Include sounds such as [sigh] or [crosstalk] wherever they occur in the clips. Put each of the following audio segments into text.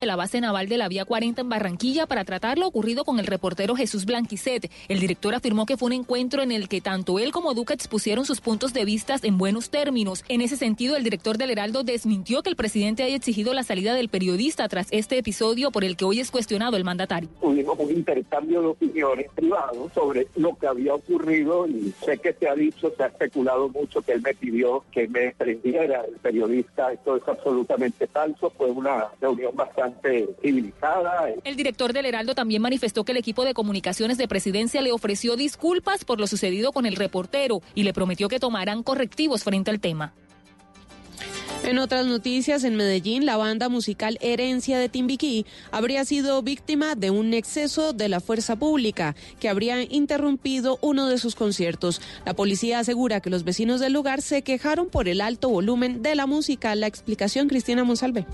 de la base naval de la Vía 40 en Barranquilla para tratar lo ocurrido con el reportero Jesús Blanquicet. El director afirmó que fue un encuentro en el que tanto él como Duque expusieron sus puntos de vista en buenos términos. En ese sentido, el director del Heraldo desmintió que el presidente haya exigido la salida del periodista tras este episodio por el que hoy es cuestionado el mandatario. Tuvimos un intercambio de opiniones privados sobre lo que había ocurrido y sé que se ha dicho, se ha especulado mucho que él me pidió que me prendiera el periodista. Esto es absolutamente falso. Fue una reunión bastante civilizada. El director del Heraldo también manifestó que el equipo de comunicaciones de presidencia le ofreció disculpas por lo sucedido con el reportero y le prometió que tomarán correctivos frente al tema. En otras noticias, en Medellín, la banda musical Herencia de Timbiquí habría sido víctima de un exceso de la fuerza pública que habría interrumpido uno de sus conciertos. La policía asegura que los vecinos del lugar se quejaron por el alto volumen de la música. La explicación, Cristina Monsalve.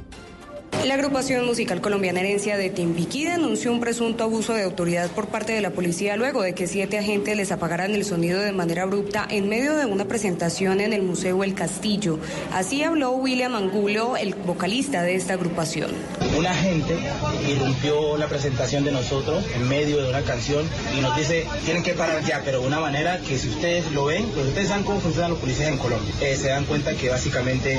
La agrupación musical colombiana Herencia de Timbiquí denunció un presunto abuso de autoridad por parte de la policía luego de que siete agentes les apagaran el sonido de manera abrupta en medio de una presentación en el Museo El Castillo. Así habló William Angulo, el vocalista de esta agrupación. Un agente irrumpió la presentación de nosotros en medio de una canción y nos dice, tienen que parar ya, pero de una manera que si ustedes lo ven, pues ustedes saben cómo funcionan los policías en Colombia. Eh, se dan cuenta que básicamente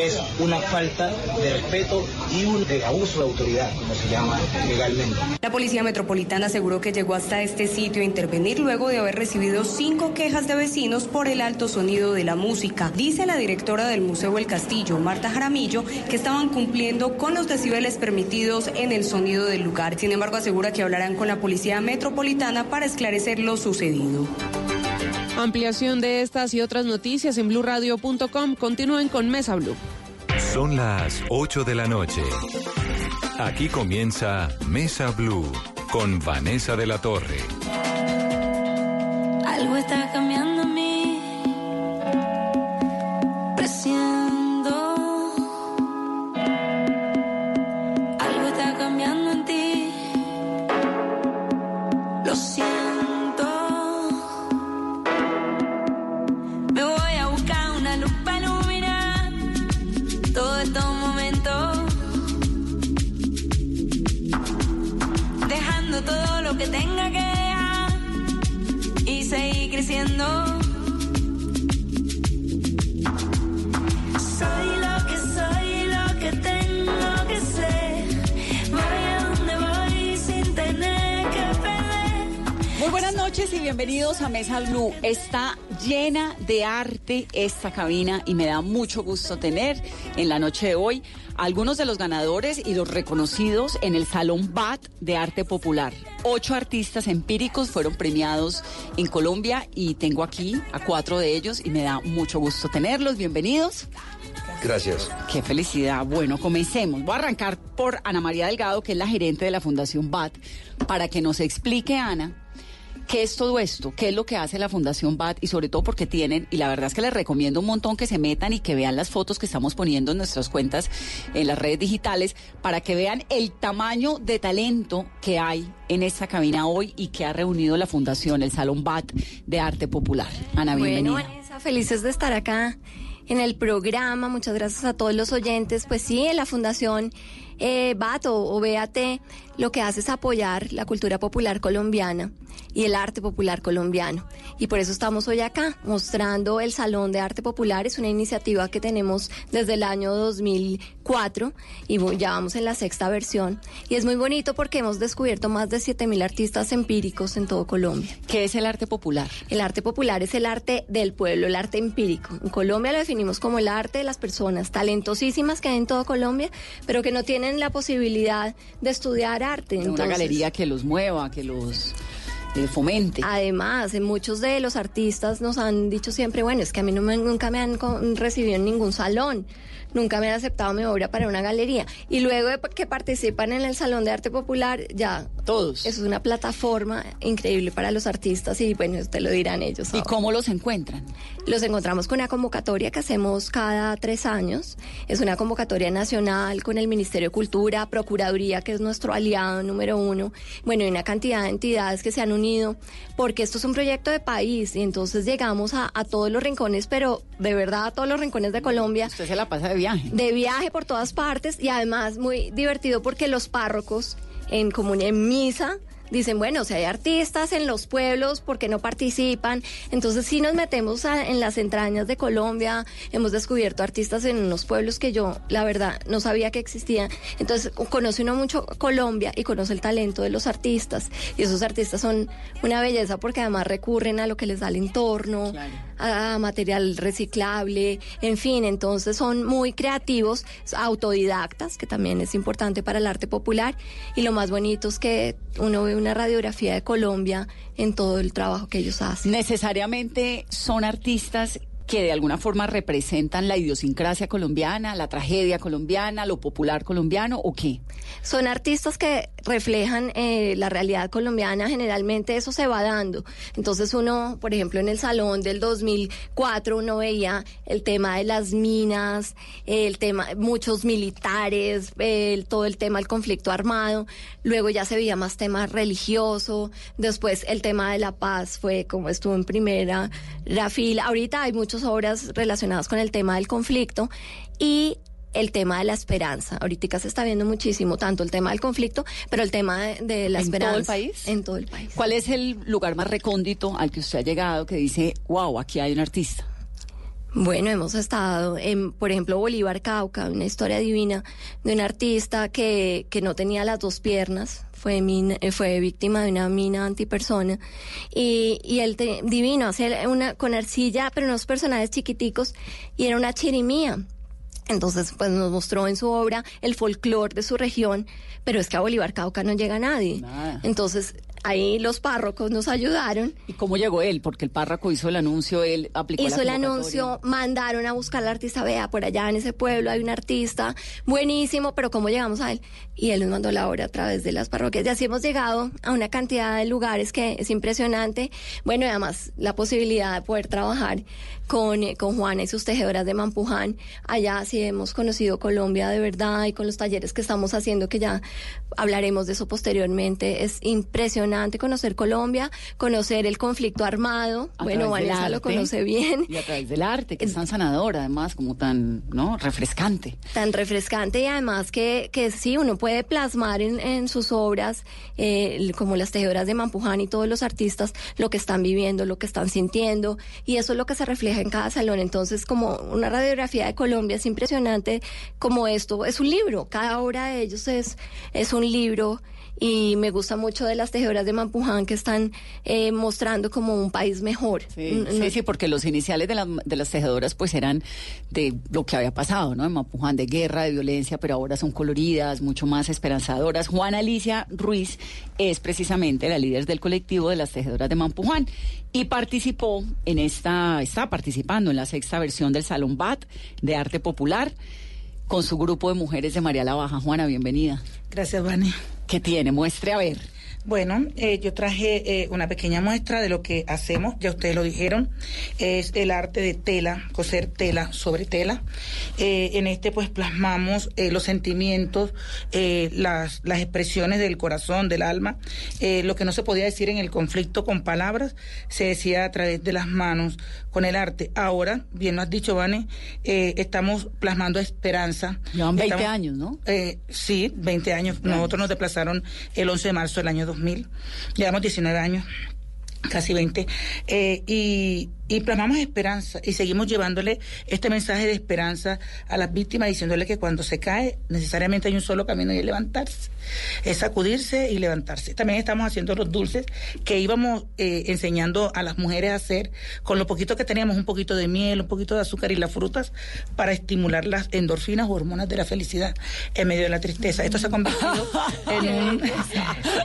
es una falta de respeto y un de abuso de autoridad, como se llama legalmente. La Policía Metropolitana aseguró que llegó hasta este sitio a intervenir luego de haber recibido cinco quejas de vecinos por el alto sonido de la música. Dice la directora del Museo El Castillo, Marta Jaramillo, que estaban cumpliendo con los decibeles permitidos en el sonido del lugar. Sin embargo, asegura que hablarán con la Policía Metropolitana para esclarecer lo sucedido. Ampliación de estas y otras noticias en blurradio.com. Continúen con Mesa Blue. Son las 8 de la noche. Aquí comienza Mesa Blue con Vanessa de la Torre. Algo está cambiando Blue. Está llena de arte esta cabina y me da mucho gusto tener en la noche de hoy algunos de los ganadores y los reconocidos en el Salón BAT de Arte Popular. Ocho artistas empíricos fueron premiados en Colombia y tengo aquí a cuatro de ellos y me da mucho gusto tenerlos. Bienvenidos. Gracias. Qué felicidad. Bueno, comencemos. Voy a arrancar por Ana María Delgado, que es la gerente de la Fundación BAT, para que nos explique, Ana, ¿Qué es todo esto? ¿Qué es lo que hace la Fundación BAT? Y sobre todo porque tienen, y la verdad es que les recomiendo un montón que se metan y que vean las fotos que estamos poniendo en nuestras cuentas en las redes digitales para que vean el tamaño de talento que hay en esta cabina hoy y que ha reunido la Fundación, el Salón BAT de Arte Popular. Ana, bienvenida. Bueno, Vanessa, felices de estar acá en el programa. Muchas gracias a todos los oyentes. Pues sí, en la Fundación eh, BAT o, o BAT lo que hace es apoyar la cultura popular colombiana y el arte popular colombiano. Y por eso estamos hoy acá, mostrando el Salón de Arte Popular. Es una iniciativa que tenemos desde el año 2004 y ya vamos en la sexta versión. Y es muy bonito porque hemos descubierto más de 7.000 artistas empíricos en todo Colombia. ¿Qué es el arte popular? El arte popular es el arte del pueblo, el arte empírico. En Colombia lo definimos como el arte de las personas talentosísimas que hay en todo Colombia, pero que no tienen la posibilidad de estudiar arte. Una galería que los mueva, que los eh, fomente. Además, muchos de los artistas nos han dicho siempre, bueno, es que a mí no me- nunca me han recibido en ningún salón, nunca me han aceptado mi obra para una galería. Y luego de que participan en el Salón de Arte Popular, ya... Todos. Es una plataforma increíble para los artistas y bueno, te lo dirán ellos. ¿Y ahora. cómo los encuentran? Los encontramos con una convocatoria que hacemos cada tres años. Es una convocatoria nacional con el Ministerio de Cultura, Procuraduría, que es nuestro aliado número uno. Bueno, y una cantidad de entidades que se han unido, porque esto es un proyecto de país y entonces llegamos a, a todos los rincones, pero de verdad a todos los rincones de Colombia. Usted se la pasa de viaje. De viaje por todas partes y además muy divertido porque los párrocos en común en misa dicen, bueno, si hay artistas en los pueblos, ¿por qué no participan? Entonces sí nos metemos a- en las entrañas de Colombia, hemos descubierto artistas en unos pueblos que yo, la verdad, no sabía que existían. Entonces conoce uno mucho Colombia y conoce el talento de los artistas. Y esos artistas son una belleza porque además recurren a lo que les da el entorno, material reciclable, en fin, entonces son muy creativos, autodidactas, que también es importante para el arte popular, y lo más bonito es que uno ve una radiografía de Colombia en todo el trabajo que ellos hacen. Necesariamente son artistas que de alguna forma representan la idiosincrasia colombiana, la tragedia colombiana, lo popular colombiano o qué? Son artistas que reflejan eh, la realidad colombiana, generalmente eso se va dando. Entonces uno, por ejemplo, en el salón del 2004 uno veía el tema de las minas, el tema, muchos militares, todo el tema del conflicto armado, luego ya se veía más tema religioso, después el tema de la paz fue como estuvo en primera la. Ahorita hay obras relacionadas con el tema del conflicto y el tema de la esperanza. Ahorita se está viendo muchísimo, tanto el tema del conflicto, pero el tema de, de la ¿En esperanza. todo el país? En todo el país. ¿Cuál es el lugar más recóndito al que usted ha llegado que dice, wow, aquí hay un artista? Bueno, hemos estado en, por ejemplo, Bolívar Cauca, una historia divina de un artista que, que no tenía las dos piernas, fue, mina- eh, fue víctima de una mina antipersona y, y él te- divino, hace una con arcilla, pero unos personajes chiquiticos y era una chirimía. Entonces, pues nos mostró en su obra el folclore de su región, pero es que a Bolívar Cauca no llega nadie. Nada. Entonces, ahí los párrocos nos ayudaron. ¿Y cómo llegó él? Porque el párroco hizo el anuncio, él aplicó Hizo la el anuncio, mandaron a buscar al artista, vea, por allá en ese pueblo hay un artista buenísimo, pero ¿cómo llegamos a él? Y él nos mandó la obra a través de las parroquias. Y así hemos llegado a una cantidad de lugares que es impresionante. Bueno, y además la posibilidad de poder trabajar con, eh, con Juana y sus tejedoras de Mampuján. Allá sí hemos conocido Colombia de verdad y con los talleres que estamos haciendo, que ya hablaremos de eso posteriormente. Es impresionante conocer Colombia, conocer el conflicto armado. A bueno, Vanessa lo conoce bien. Y a través del arte, que es tan sanador, además, como tan, ¿no? Refrescante. tan refrescante y además que, que sí, uno puede plasmar en, en sus obras, eh, como las tejedoras de Mampuján y todos los artistas, lo que están viviendo, lo que están sintiendo, y eso es lo que se refleja en cada salón. Entonces, como una radiografía de Colombia es impresionante, como esto es un libro, cada obra de ellos es, es un libro. Y me gusta mucho de las tejedoras de Mampuján que están eh, mostrando como un país mejor. Sí, Mm, sí, porque los iniciales de, las de las tejedoras pues eran de lo que había pasado, ¿no? En Mapuján, de guerra, de violencia, pero ahora son coloridas, mucho más esperanzadoras. Juana Alicia Ruiz es precisamente la líder del colectivo de las tejedoras de Mampuján y participó en esta, está participando en la sexta versión del Salón BAT de Arte Popular con su grupo de mujeres de María la Baja. Juana, bienvenida. Gracias, Vane. ¿Qué tiene? Muestre a ver. Bueno, eh, yo traje eh, una pequeña muestra de lo que hacemos, ya ustedes lo dijeron, es el arte de tela, coser tela sobre tela. Eh, en este pues plasmamos eh, los sentimientos, eh, las, las expresiones del corazón, del alma, eh, lo que no se podía decir en el conflicto con palabras, se decía a través de las manos, con el arte. Ahora, bien lo has dicho, Vane, eh, estamos plasmando esperanza. Llevan 20 Estamos- años, ¿no? eh, sí, 20 años. Nosotros nos desplazaron el 11 de marzo del año 2000. Llevamos 19 años, casi 20. Eh, y y plasmamos esperanza y seguimos llevándole este mensaje de esperanza a las víctimas diciéndole que cuando se cae necesariamente hay un solo camino y es levantarse, es sacudirse y levantarse. También estamos haciendo los dulces que íbamos eh, enseñando a las mujeres a hacer con lo poquito que teníamos, un poquito de miel, un poquito de azúcar y las frutas para estimular las endorfinas o hormonas de la felicidad en medio de la tristeza. Esto se ha convertido [laughs] en un,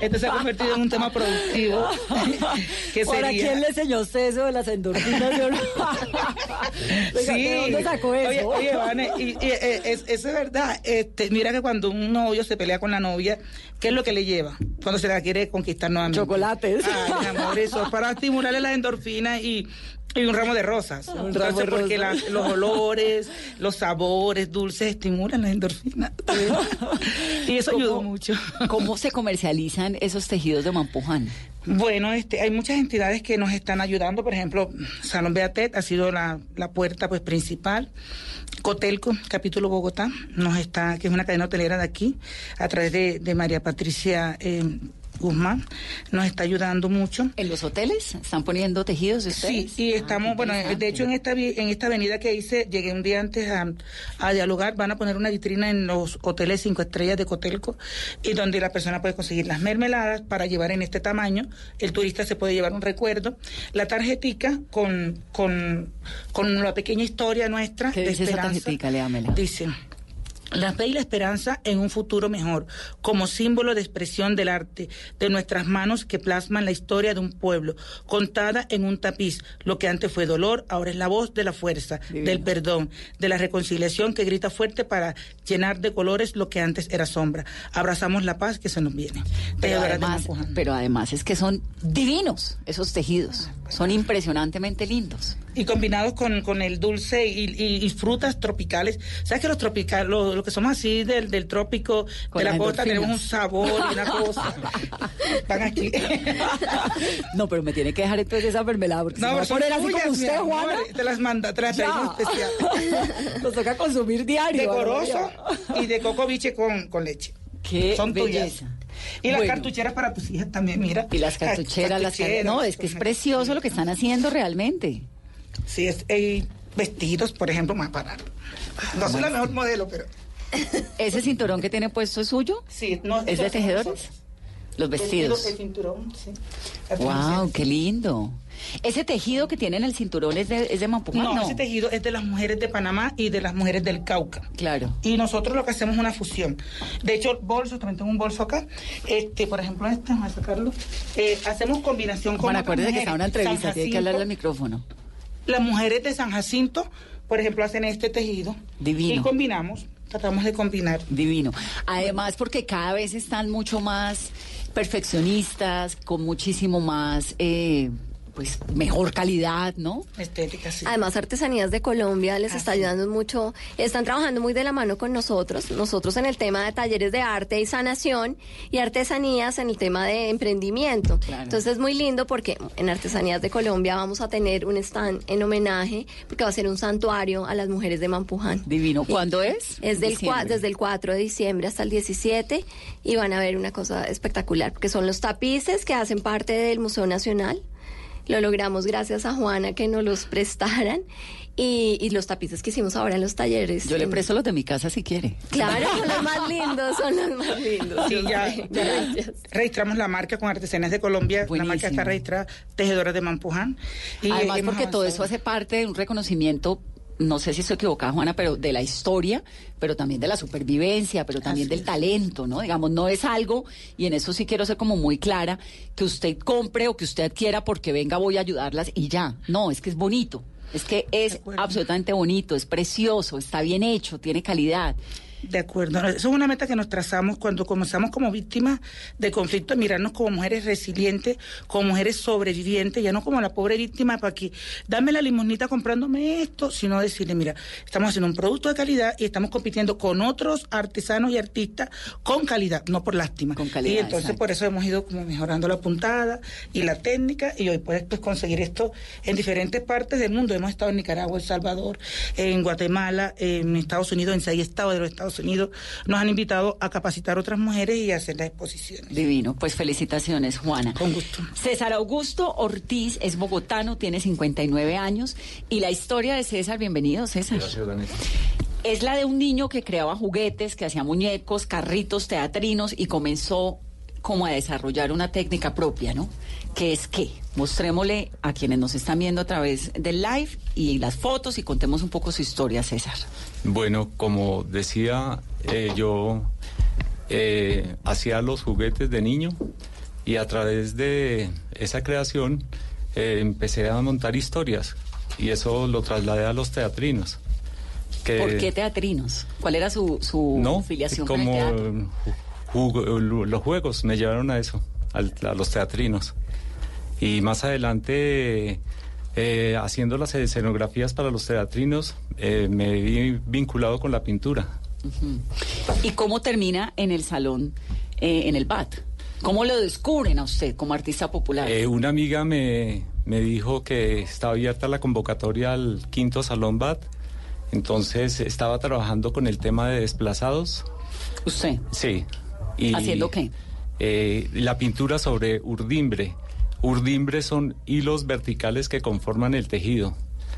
esto se ha convertido en un tema productivo [laughs] que ¿Para sería quién le enseñó eso de las endorfinas? No- [laughs] Oiga, ¿de dónde sacó eso? Oye, oye, Vane, y, y, eh, es, eso es verdad. Este, mira que cuando un novio se pelea con la novia, ¿qué es lo que le lleva? Cuando se la quiere conquistar nuevamente. Chocolates. Ay, mi amor, eso, para estimularle las endorfinas y, y un ramo de rosas. Un Entonces, ramo porque rosas. la- los olores, los sabores dulces estimulan las endorfinas. [laughs] y eso ayudó ¿Cómo- mucho. ¿Cómo se comercializan esos tejidos de Mampuján? Bueno, este, hay muchas entidades que nos están ayudando, por ejemplo, Salón Beatet ha sido la, la puerta pues principal. Cotelco, capítulo Bogotá, nos está, que es una cadena hotelera de aquí, a través de, de María Patricia eh, Guzmán, nos está ayudando mucho. ¿En los hoteles están poniendo tejidos de ustedes? Sí, y estamos, bueno, de hecho en esta en esta avenida que hice, llegué un día antes a, a dialogar, van a poner una vitrina en los hoteles cinco estrellas de Cotelco, y donde la persona puede conseguir las mermeladas para llevar en este tamaño, el turista se puede llevar un recuerdo, la tarjetica con, con, con la pequeña historia nuestra ¿Qué de dice esa esperanza. tarjetica? Léamela. Dice, la fe y la esperanza en un futuro mejor, como símbolo de expresión del arte, de nuestras manos que plasman la historia de un pueblo, contada en un tapiz. Lo que antes fue dolor, ahora es la voz de la fuerza, del perdón, de la reconciliación que grita fuerte para llenar de colores lo que antes era sombra. Abrazamos la paz que se nos viene. Pero de además, pero además es que son divinos esos tejidos. Son impresionantemente lindos. Y combinados con, con el dulce y, y- y frutas tropicales. ¿Sabes que los tropicales, lo, lo que somos así del, del trópico, Con de la costa, tenemos un sabor y una [laughs] cosa? Van aquí. [laughs] No, pero me tiene que dejar entonces esa mermelada porque se me va a poner así tuyas, como mi usted. Juana. Te las manda, te las especial. [laughs] Nos toca consumir diario. Decoroso y de coco biche con, con leche. Qué son tuyas. belleza. Y las cartucheras para tus hijas también, mira. Y las cartucheras, las car- cartucheras, No, es que es precioso lo que están haciendo realmente. Sí, es, hay vestidos, por ejemplo, más para. No soy la mejor modelo, pero. [laughs] ¿Ese cinturón que tiene puesto es suyo? Sí, no, ¿Es de tejedores? Los vestidos. Vestido, El cinturón, sí. Wow, qué lindo. Ese tejido que tiene en el cinturón es de, es de Mampuján, No, no. ese tejido es de las mujeres de Panamá y de las mujeres del Cauca. Claro. Y nosotros lo que hacemos es una fusión. De hecho, bolsos, también tengo un bolso acá. Este, por ejemplo, este, vamos a sacarlo. Eh, hacemos combinación con. Bueno, acuérdese que está una entrevista, tiene que hablarle al micrófono. Las mujeres de San Jacinto, por ejemplo, hacen este tejido. Divino. Y combinamos, tratamos de combinar. Divino. Además, porque cada vez están mucho más perfeccionistas, con muchísimo más, eh, pues, mejor calidad, ¿no? Estética, sí. Además, Artesanías de Colombia les está ayudando mucho, están trabajando muy de la mano con nosotros, nosotros en el tema de talleres de arte y sanación y artesanías en el tema de emprendimiento. Entonces es muy lindo porque en Artesanías de Colombia vamos a tener un stand en homenaje, porque va a ser un santuario a las mujeres de Mampuján. Divino. ¿Cuándo es? Es del cua- desde el 4 de diciembre hasta el 17 y van a ver una cosa espectacular, porque son los tapices que hacen parte del Museo Nacional. Lo logramos gracias a Juana que nos los prestaran y, y los tapices que hicimos ahora en los talleres. Yo le En- presto los de mi casa si quiere. Claro, son los más lindos, son los más lindos. Sí, ya, ya registramos la marca con Artesanías de Colombia. La marca está registrada Tejedoras de Mampuján. Y Además, porque todo eso hace parte de un reconocimiento, no sé si estoy equivocada, Juana, pero de la historia, pero también de la supervivencia, pero también del talento, ¿no? Digamos, no es algo, y en eso sí quiero ser como muy clara, que usted compre o que usted adquiera porque venga, voy a ayudarlas y ya. No, es que es bonito. Es que es absolutamente bonito, es precioso, está bien hecho, tiene calidad. De acuerdo. Eso es una meta que nos trazamos cuando comenzamos como víctimas de conflictos, mirarnos como mujeres resilientes, como mujeres sobrevivientes, ya no como la pobre víctima para que dame la limonita comprándome esto, sino decirle, mira, estamos haciendo un producto de calidad y estamos compitiendo con otros artesanos y artistas con calidad, no por lástima. Con calidad, Y entonces exacto. por eso hemos ido como mejorando la puntada y la técnica y hoy puedes pues, conseguir esto en diferentes partes del mundo. Hemos estado en Nicaragua, El Salvador, en Guatemala, en Estados Unidos, en seis estados de los Estados Estados Unidos, nos han invitado a capacitar otras mujeres y a hacer las exposiciones. Divino, pues felicitaciones, Juana. Con gusto. César Augusto Ortiz es bogotano, tiene 59 años y la historia de César, bienvenido César. Gracias, Vanessa. Es la de un niño que creaba juguetes, que hacía muñecos, carritos, teatrinos y comenzó como a desarrollar una técnica propia, ¿no? Que es qué? Mostrémosle a quienes nos están viendo a través del live y las fotos y contemos un poco su historia, César. Bueno, como decía, eh, yo eh, hacía los juguetes de niño y a través de esa creación eh, empecé a montar historias y eso lo trasladé a los teatrinos. Que, ¿Por qué teatrinos? ¿Cuál era su, su no, filiación con como el teatro? Jugo- los juegos me llevaron a eso, al- a los teatrinos. Y más adelante, eh, haciendo las escenografías para los teatrinos, eh, me vi vinculado con la pintura. ¿Y cómo termina en el salón, eh, en el BAT? ¿Cómo lo descubren a usted como artista popular? Eh, una amiga me, me dijo que estaba abierta la convocatoria al quinto Salón BAT, entonces estaba trabajando con el tema de desplazados. ¿Usted? Sí. Y, ¿Haciendo qué? eh, la pintura sobre urdimbre. Urdimbre son hilos verticales que conforman el tejido.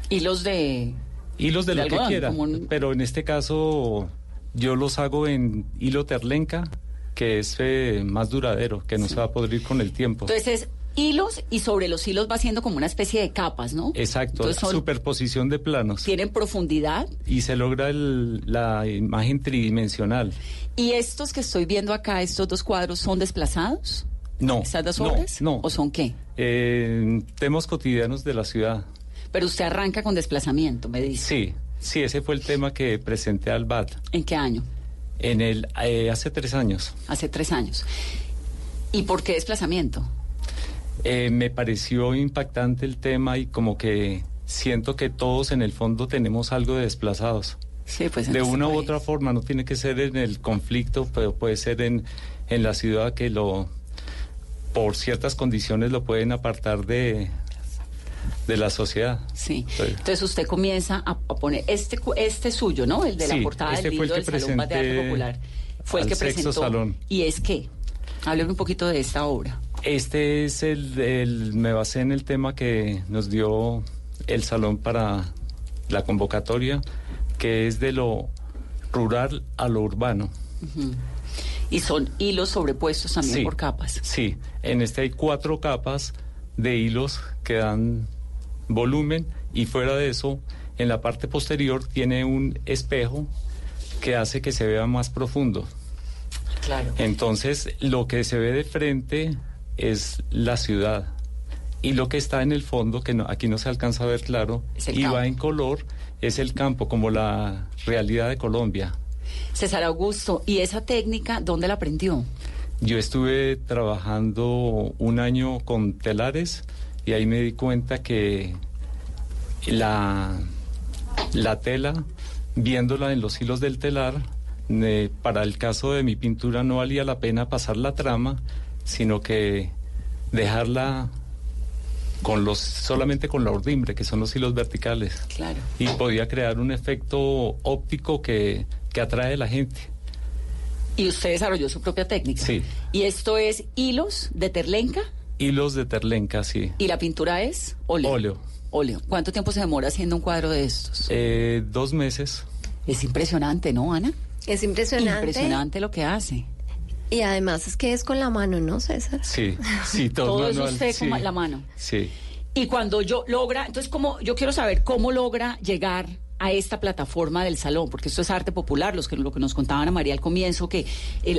Hilos de... Hilos de, De lo que quiera, un- pero en este caso yo los hago en hilo terlenca, que es eh, más duradero, que no se va a podrir con el tiempo. Entonces es hilos y sobre los hilos va haciendo como una especie de capas, ¿no? Exacto, Entonces superposición de planos. Tienen profundidad. Y se logra el- la imagen tridimensional. ¿Y estos que estoy viendo acá, estos dos cuadros, son desplazados? No. ¿Estas dos no, obras? No. ¿O son qué? Eh, temas cotidianos de la ciudad. Pero usted arranca con desplazamiento, me dice. Sí, sí, ese fue el tema que presenté al BAT. ¿En qué año? En el, eh, hace tres años. Hace tres años. ¿Y por qué desplazamiento? Eh, me pareció impactante el tema y como que siento que todos en el fondo tenemos algo de desplazados. Sí, pues de este una u otra forma, no tiene que ser en el conflicto, pero puede ser en, en la ciudad que lo, por ciertas condiciones lo pueden apartar de, de la sociedad. Sí. Entonces, usted comienza a, a poner este este suyo, ¿no? El de la portada este del el libro que del Salón Popular. Fue el que presentó. salón. ¿Y es qué? Hábleme un poquito de esta obra. Este es el, el- me basé en el tema que nos dio el salón para la convocatoria, que es de lo rural a lo urbano. Y son hilos sobrepuestos también Sí, por capas. Sí, en este hay cuatro capas de hilos que dan volumen y fuera de eso, en la parte posterior tiene un espejo que hace que se vea más profundo. Claro. Entonces, lo que se ve de frente es la ciudad. Y lo que está en el fondo, que no- aquí no se alcanza a ver claro, y campo. va en color, es el campo, como la realidad de Colombia. César Augusto, ¿y esa técnica dónde la aprendió? Yo estuve trabajando un año con telares y ahí me di cuenta que la, la tela, viéndola en los hilos del telar, eh, para el caso de mi pintura no valía la pena pasar la trama, sino que dejarla con los solamente con la ordimbre, que son los hilos verticales. Claro. Y podía crear un efecto óptico que, que atrae a la gente. Y usted desarrolló su propia técnica. Sí. Y esto es hilos de terlenca Hilos de terlenca, sí. y la pintura es óleo. Óleo. Óleo. ¿Cuánto tiempo se demora haciendo un cuadro de estos? Eh, dos meses. Es impresionante, ¿no, Ana? Es impresionante. Impresionante lo que hace. Y además es que es con la mano, ¿no, César? Sí, sí, [laughs] todo, Todo eso manual, usted sí. con la mano. Sí. Y cuando yo logra, entonces como yo quiero saber cómo logra llegar a esta plataforma del salón, porque esto es arte popular, los que lo que nos contaban a María al comienzo, que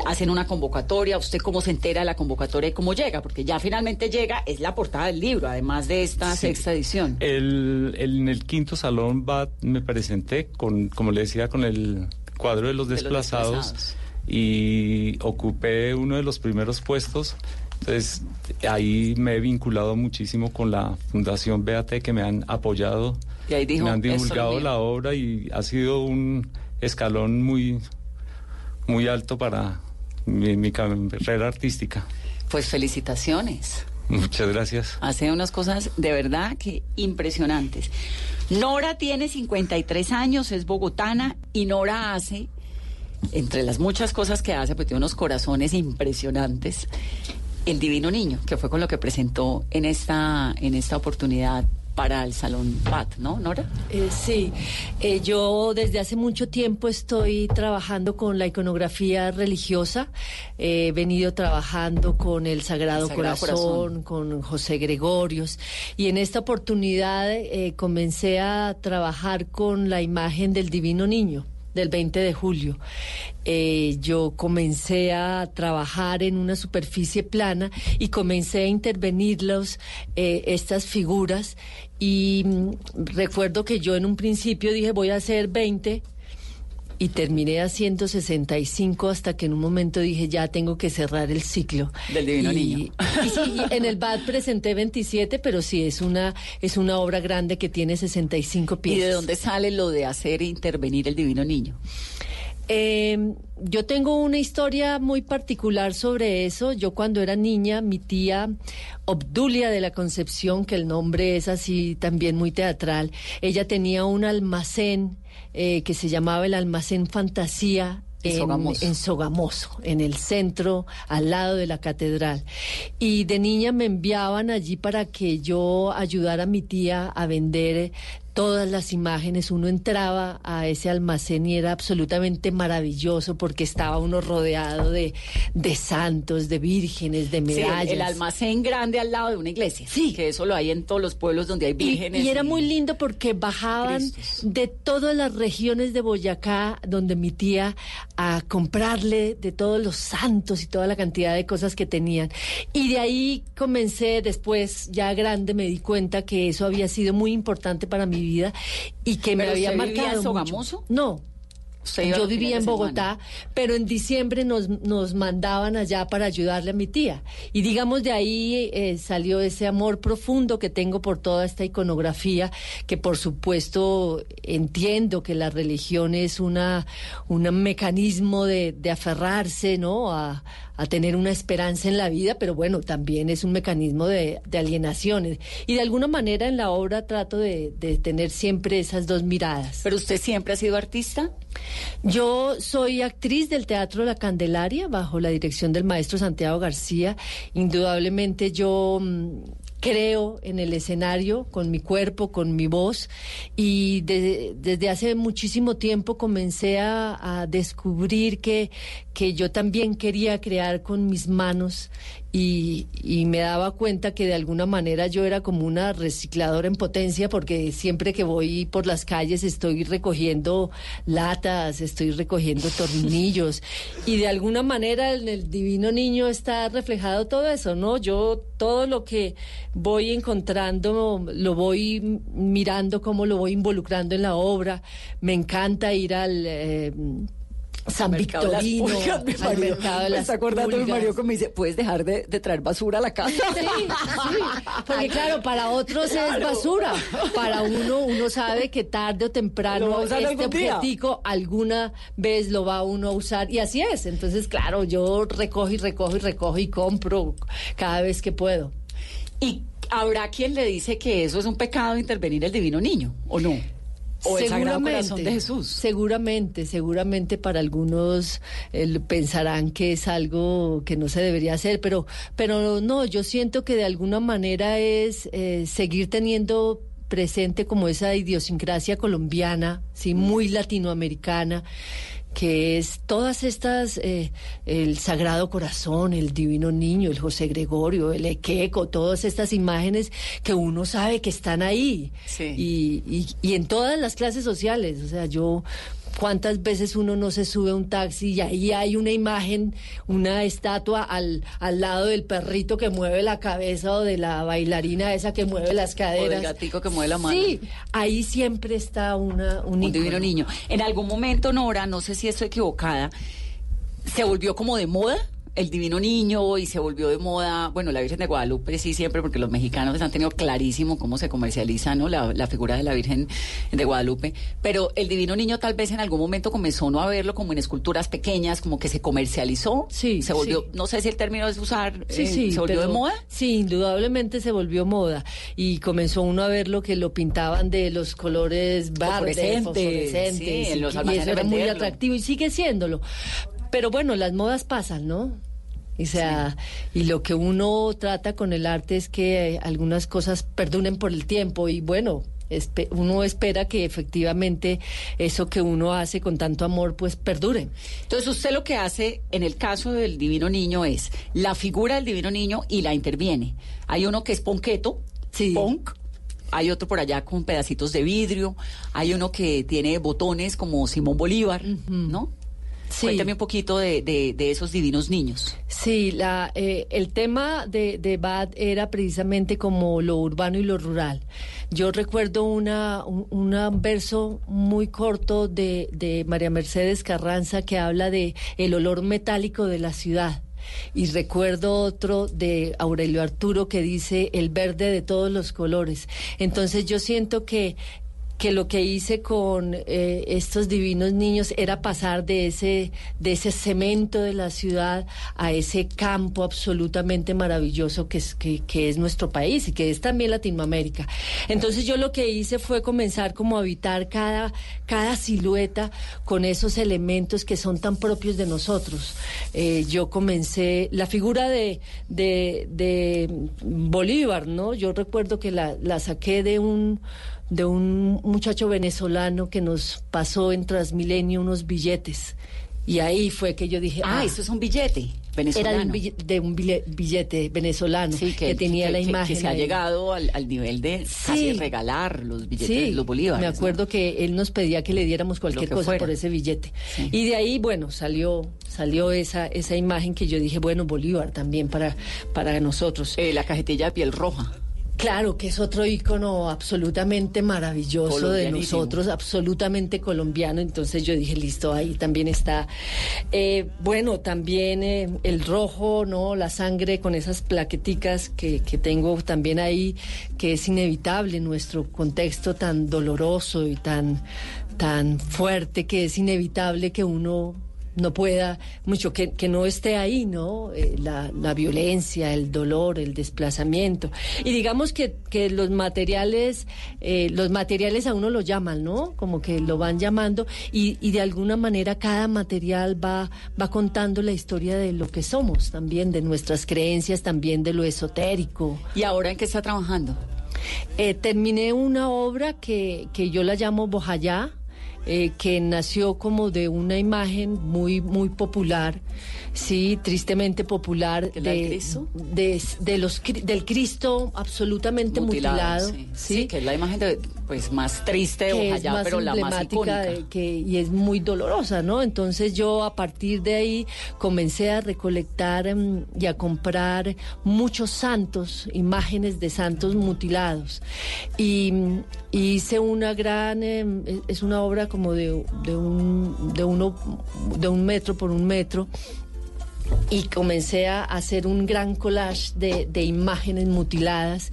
hacen una convocatoria, usted cómo se entera de la convocatoria y cómo llega, porque ya finalmente llega, es la portada del libro, además de esta Sí. sexta edición. El, el- en el quinto salón BAT me presenté con, como le decía, con el cuadro de los De los desplazados, desplazados. Y ocupé uno de los primeros puestos. Entonces ahí me he vinculado muchísimo con la Fundación BAT que me han apoyado, Y ahí dijo, me han "Esto es lo divulgado mío". la obra y ha sido un escalón muy, muy alto para mi, mi carrera artística. Pues felicitaciones. Muchas gracias. Hace unas cosas de verdad que impresionantes. Nora tiene 53 años, es bogotana y Nora hace entre las muchas cosas que hace, pues tiene unos corazones impresionantes. El Divino Niño, que fue con lo que presentó en esta, en esta oportunidad para el Salón PAT, ¿no, Nora? Eh, sí, eh, yo desde hace mucho tiempo estoy trabajando con la iconografía religiosa. Eh, he venido trabajando con el Sagrado, Sagrado Corazón, con José Gregorios. Y en esta oportunidad eh, comencé a trabajar con la imagen del Divino Niño del 20 de julio. Eh, yo comencé a trabajar en una superficie plana y comencé a intervenirlos, eh, estas figuras. Y mm, recuerdo que yo en un principio dije voy a hacer 20 y terminé haciendo 65 hasta que en un momento dije ya tengo que cerrar el ciclo Del Divino Y- Niño. y sí, y en el BAD presenté 27 pero sí es una es una obra grande que tiene 65 ¿Y piezas de dónde sale lo de hacer intervenir el Divino Niño? Eh, yo tengo una historia muy particular sobre eso. Yo cuando era niña, mi tía Obdulia de la Concepción, que el nombre es así también muy teatral, ella tenía un almacén eh, que se llamaba el Almacén Fantasía. En Sogamoso. en Sogamoso, en el centro, al lado de la catedral. Y de niña me enviaban allí para que yo ayudara a mi tía a vender todas las imágenes. Uno entraba a ese almacén y era absolutamente maravilloso porque estaba uno rodeado de, de santos, de vírgenes, de Sí, el- medallas. el, almacén grande al lado de una iglesia. Sí. Que eso lo hay en todos los pueblos donde hay vírgenes. Y, era muy lindo porque bajaban de todas las regiones de Boyacá, donde mi tía, a comprarle de todos los santos y toda la cantidad de cosas que tenían. Y de ahí comencé, después, ya grande, me di cuenta que eso había sido muy importante para mi vida y que me ¿Pero había marcado. mucho. Sogamoso? No. Yo vivía en Bogotá, pero en diciembre nos, nos mandaban allá para ayudarle a mi tía. Y digamos de ahí eh, salió ese amor profundo que tengo por toda esta iconografía, que por supuesto entiendo que la religión es una un mecanismo de, de aferrarse, ¿no? A, a tener una esperanza en la vida, pero bueno, también es un mecanismo de, de alienaciones. Y de alguna manera en la obra trato de, de tener siempre esas dos miradas. ¿Pero usted siempre ha sido artista? Yo soy actriz del Teatro La Candelaria bajo la dirección del maestro Santiago García. Indudablemente yo mm, creo en el escenario con mi cuerpo, con mi voz y de- desde hace muchísimo tiempo comencé a, a descubrir que, que yo también quería crear con mis manos y, y me daba cuenta que de alguna manera yo era como una recicladora en potencia porque siempre que voy por las calles estoy recogiendo latas, estoy recogiendo [laughs] tornillos y de alguna manera en el divino niño está reflejado todo eso, ¿no? Yo todo lo que voy encontrando lo voy mirando, cómo lo voy involucrando en la obra. Me encanta ir al... eh, San Mercado de las Victorino, Pulgas, mi al marido. mercado de Me las está acordando mi marido que me dice, ¿puedes dejar de, de traer basura a la casa? Sí, sí, porque claro, para otros Claro. es basura. Para uno, uno sabe que tarde o temprano este objetico alguna vez lo va uno a usar. Y así es. Entonces, claro, yo recojo y recojo y recojo y compro cada vez que puedo. ¿Y habrá quien le dice que eso es un pecado intervenir el divino niño, o no? O el Sagrado Corazón de Jesús. Seguramente, seguramente para algunos eh, pensarán que es algo que no se debería hacer, pero, pero no, yo siento que de alguna manera es eh, seguir teniendo presente como esa idiosincrasia colombiana, sí, muy latinoamericana que es todas estas, eh, el Sagrado Corazón, el Divino Niño, el José Gregorio, el Equeco, todas estas imágenes que uno sabe que están ahí. Y, y, y en todas las clases sociales. O sea, yo, ¿cuántas veces uno no se sube a un taxi y ahí hay una imagen, una estatua al, al lado del perrito que mueve la cabeza o de la bailarina esa que mueve las O caderas? del gatico que mueve la mano. Sí, ahí siempre está una, un, un divino niño. En algún momento, Nora, no sé si estoy equivocada, se volvió como de moda el divino niño y se volvió de moda, bueno, la Virgen de Guadalupe sí siempre, porque los mexicanos han tenido clarísimo cómo se comercializa, ¿no? La, la figura de la Virgen de Guadalupe, pero el divino niño tal vez en algún momento comenzó no a verlo como en esculturas pequeñas, como que se comercializó, sí, se volvió, sí. no sé si el término es usar, Sí, eh, sí, se volvió pero- de moda. Sí, indudablemente se volvió moda y comenzó uno a ver lo que lo pintaban de los colores verdes, Fosforescentes, sí, en los y, eso era muy atractivo y sigue siéndolo. Pero bueno, las modas pasan, ¿no? O sea, y lo que uno trata con el arte es que eh, algunas cosas perduren por el tiempo y bueno, uno espera que efectivamente eso que uno hace con tanto amor pues perdure. Entonces usted lo que hace en el caso del divino niño es la figura del divino niño y la interviene. Hay uno que es ponqueto, ponc, hay otro por allá con pedacitos de vidrio, hay uno que tiene botones como Simón Bolívar, ¿no? Sí. Cuéntame un poquito de, de- de esos divinos niños. Sí, la, eh, el tema de, de Bad era precisamente como lo urbano y lo rural. Yo recuerdo una, un una verso muy corto de, de María Mercedes Carranza que habla de el olor metálico de la ciudad. Y recuerdo otro de Aurelio Arturo que dice el verde de todos los colores. Entonces yo siento que que lo que hice con eh, estos divinos niños era pasar de ese de ese cemento de la ciudad a ese campo absolutamente maravilloso que es que, que es nuestro país y que es también Latinoamérica. Entonces yo lo que hice fue comenzar como a habitar cada cada silueta con esos elementos que son tan propios de nosotros. Eh, yo comencé la figura de, de de Bolívar, ¿no? Yo recuerdo que la, la saqué de un de un muchacho venezolano que nos pasó en Transmilenio unos billetes. Y ahí fue que yo dije, Ah, esto es un billete venezolano. Era de un billete, de un bille- billete venezolano Sí, que, tenía que- la que- imagen. Que se ha llegado al, al nivel de casi regalar los billetes, Sí, los bolívares. Me ¿no? acuerdo que él nos pedía que le diéramos cualquier que cosa fuera. por ese billete. Y de ahí, bueno, salió salió esa esa imagen que yo dije, bueno, Bolívar también para para nosotros. Eh, la cajetilla de piel roja. Claro, que es otro ícono absolutamente maravilloso de nosotros, absolutamente colombiano. Entonces yo dije, listo, ahí también está. Eh, bueno, también eh, el rojo, ¿no? La sangre con esas plaqueticas que, que tengo también ahí, que es inevitable en nuestro contexto tan doloroso y tan, tan fuerte, que es inevitable que uno no pueda, mucho que, que no esté ahí, ¿no? Eh, la, la violencia, el dolor, el desplazamiento. Y digamos que, que los materiales, eh, los materiales a uno lo llaman, ¿no? Como que lo van llamando y, y de alguna manera cada material va, va contando la historia de lo que somos también, de nuestras creencias, también de lo esotérico. ¿Y ahora en qué está trabajando? Eh, terminé una obra que, que yo la llamo Bojayá, eh, que nació como de una imagen muy, muy popular, sí, tristemente popular, ¿De de, los, del Cristo absolutamente mutilado, sí. sí, Sí, que es la imagen de, pues, más triste de Bojayá, más pero la más icónica. que, y es muy dolorosa, ¿no? Entonces yo a partir de ahí comencé a recolectar em, y a comprar muchos santos, imágenes de santos mutilados. Y, mm, hice una gran, es- es una obra como de, de, un, de, uno, de un metro por un metro y comencé a hacer un gran collage de, de imágenes mutiladas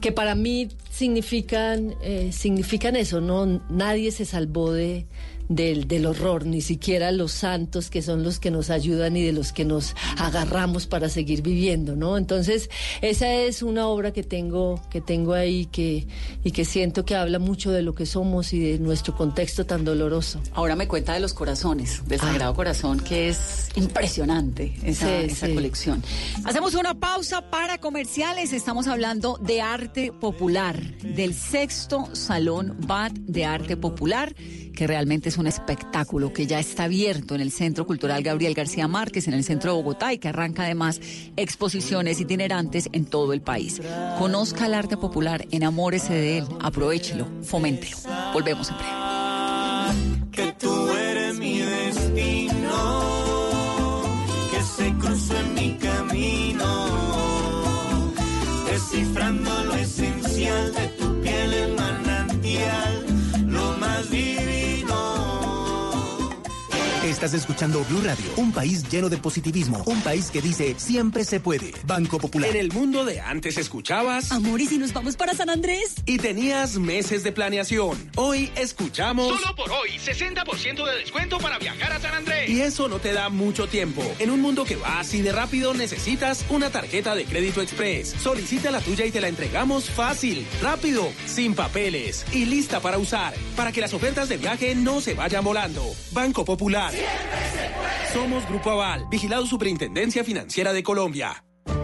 que para mí significan eh, significan eso no nadie se salvó de del, del horror, ni siquiera los santos que son los que nos ayudan y de los que nos agarramos para seguir viviendo, ¿no? Entonces, esa es una obra que tengo, que tengo ahí que, y que siento que habla mucho de lo que somos y de nuestro contexto tan doloroso. Ahora me cuenta de los corazones, del Sagrado Corazón, que es impresionante esa, Ah. Sí, esa sí. colección. Hacemos una pausa para comerciales. Estamos hablando de arte popular, del sexto Salón BAT de Arte Popular, que realmente es un espectáculo que ya está abierto en el Centro Cultural Gabriel García Márquez, en el centro de Bogotá, y que arranca además exposiciones itinerantes en todo el país. Conozca el arte popular, enamórese de él, aprovechelo, foméntelo. Volvemos en breve. que tú eres mi destino, Estás escuchando Blue Radio, un país lleno de positivismo, un país que dice siempre se puede. Banco Popular. En el mundo de antes escuchabas. Amor, ¿y si nos vamos para San Andrés? Y tenías meses de planeación. Hoy escuchamos. Solo por hoy, 60% de descuento para viajar a San Andrés. Y eso no te da mucho tiempo. En un mundo que va así de rápido, necesitas una tarjeta de crédito express. Solicita la tuya y te la entregamos fácil, rápido, sin papeles y lista para usar. Para que las ofertas de viaje no se vayan volando. Banco Popular. Somos Grupo Aval, vigilado Superintendencia Financiera de Colombia.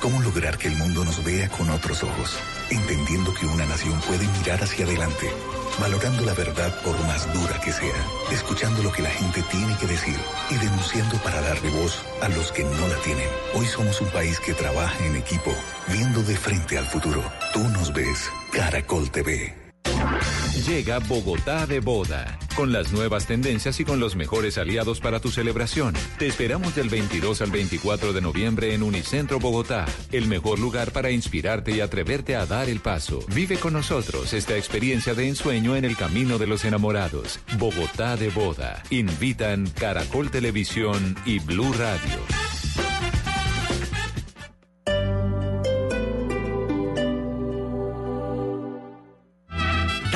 ¿Cómo lograr que el mundo nos vea con otros ojos? Entendiendo que una nación puede mirar hacia adelante, valorando la verdad por más dura que sea, escuchando lo que la gente tiene que decir y denunciando para darle voz a los que no la tienen. Hoy somos un país que trabaja en equipo, viendo de frente al futuro. Tú nos ves, Caracol TV. Llega Bogotá de boda, con las nuevas tendencias y con los mejores aliados para tu celebración. Te esperamos del 22 al 24 de noviembre en Unicentro Bogotá, el mejor lugar para inspirarte y atreverte a dar el paso. Vive con nosotros esta experiencia de ensueño en el camino de los enamorados. Bogotá de boda. Invitan Caracol Televisión y Blue Radio.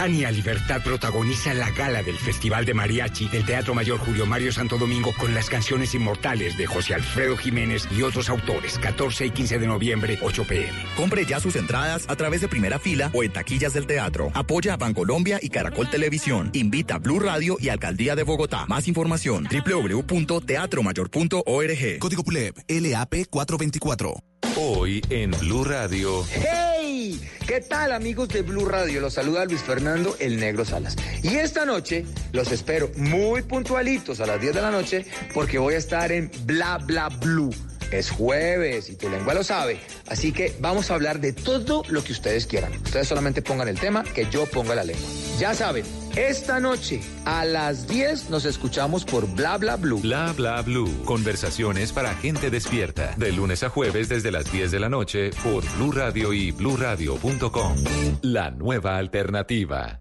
Tania Libertad protagoniza la gala del Festival de Mariachi del Teatro Mayor Julio Mario Santo Domingo con las canciones inmortales de José Alfredo Jiménez y otros autores. 14 y 15 de noviembre, 8 pm. Compre ya sus entradas a través de primera fila o en taquillas del teatro. Apoya a Bancolombia y Caracol Televisión. Invita a Blue Radio y Alcaldía de Bogotá. Más información www.teatromayor.org. Código PULEP LAP 424. Hoy en Blue Radio. ¡Hey! ¿Qué tal amigos de Blue Radio? Los saluda Luis Fernando el Negro Salas. Y esta noche los espero muy puntualitos a las 10 de la noche porque voy a estar en Bla Bla Blue. Es jueves y tu lengua lo sabe. Así que vamos a hablar de todo lo que ustedes quieran. Ustedes solamente pongan el tema, que yo ponga la lengua. Ya saben, esta noche a las 10 nos escuchamos por Bla Bla Blue. Bla Bla Blue. Conversaciones para gente despierta. De lunes a jueves desde las 10 de la noche por Blue Radio y bluradio.com. La nueva alternativa.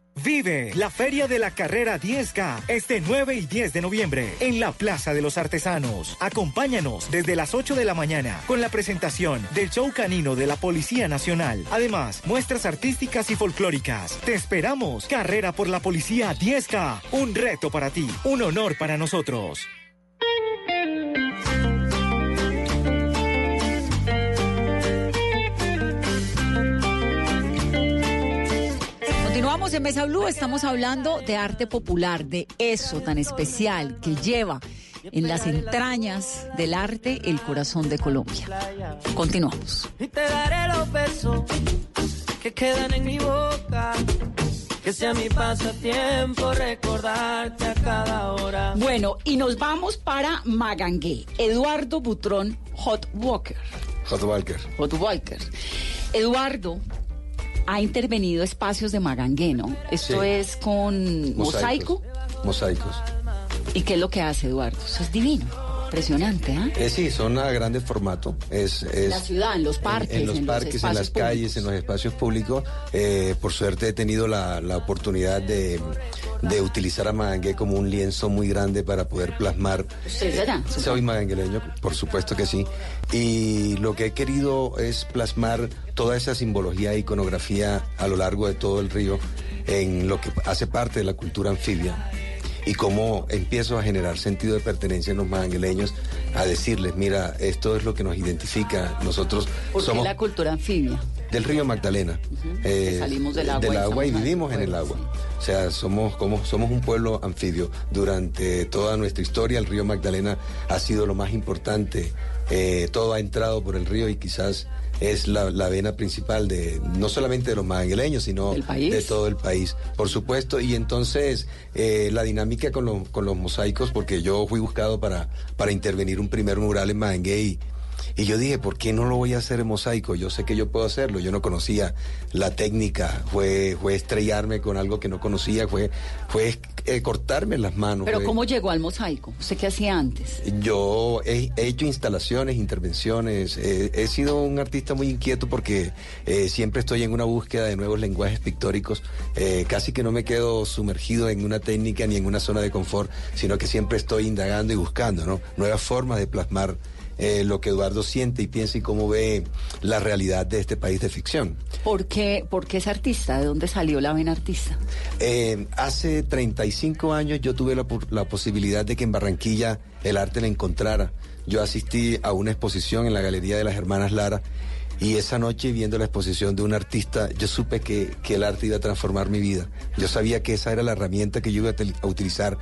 Vive la Feria de la Carrera 10K este 9 y 10 de noviembre en la Plaza de los Artesanos. Acompáñanos desde las 8 de la mañana con la presentación del show canino de la Policía Nacional. Además, muestras artísticas y folclóricas. Te esperamos. Carrera por la Policía 10K. Un reto para ti, un honor para nosotros. Continuamos en Mesa Blue, estamos hablando de arte popular, de eso tan especial que lleva en las entrañas del arte el corazón de Colombia. Continuamos. Y te daré los besos que quedan en mi boca. Que sea mi pasatiempo recordarte a cada hora. Bueno, y nos vamos para Magangué. Eduardo Butrón Hot Walker. Hot Walker. Hot Walker. Eduardo ha intervenido espacios de Magangué, ¿no? Esto Sí. es con mosaico. Mosaicos. ¿Y qué es lo que hace Eduardo? Eso es divino. impresionante, ¿ah? Eh, sí, son a grande formato. Es, es La ciudad, en los parques, En, los en los parques, en, las calles, en los espacios públicos. Eh, por suerte he tenido la, la oportunidad de, de utilizar a Magangué como un lienzo muy grande para poder plasmar. ¿Usted allá? Soy maganguereño, por supuesto que sí. Y lo que he querido es plasmar toda esa simbología e iconografía a lo largo de todo el río en lo que hace parte de la cultura anfibia y cómo empiezo a generar sentido de pertenencia en los magangueleños, a decirles, mira, esto es lo que nos identifica, nosotros ¿Por qué somos la cultura anfibia? Del río Magdalena. Eh, salimos del agua y agua y vivimos en el agua. O sea, somos como somos un pueblo anfibio. Durante toda nuestra historia, el río Magdalena ha sido lo más importante. Eh, todo ha entrado por el río y quizás es la, la vena principal de no solamente de los magangueleños, sino de todo el país, por supuesto. Y entonces eh, la dinámica con, los- con los mosaicos, porque yo fui buscado para, para intervenir un primer mural en Magangué y, y yo dije, ¿por qué no lo voy a hacer en mosaico? Yo sé que yo puedo hacerlo. Yo no conocía la técnica, fue, fue estrellarme con algo que no conocía, fue, fue eh, cortarme las manos. Pero fue- ¿cómo llegó al mosaico? ¿Usted qué hacía antes? yo he, he hecho instalaciones, intervenciones, eh, he sido un artista muy inquieto porque eh, siempre estoy en una búsqueda de nuevos lenguajes pictóricos, casi que no me quedo sumergido en una técnica ni en una zona de confort, sino que siempre estoy indagando y buscando ¿no? nuevas formas de plasmar eh, lo que Eduardo siente y piensa y cómo ve la realidad de este país de ficción. ¿Por qué, por qué es artista? ¿De dónde salió la vena artista? Eh, hace 35 años yo tuve la, posibilidad de que en Barranquilla el arte la encontrara. Yo asistí a una exposición en la Galería de las Hermanas Lara y esa noche viendo la exposición de un artista yo supe que, que el arte iba a transformar mi vida. Yo sabía que esa era la herramienta que yo iba a utilizar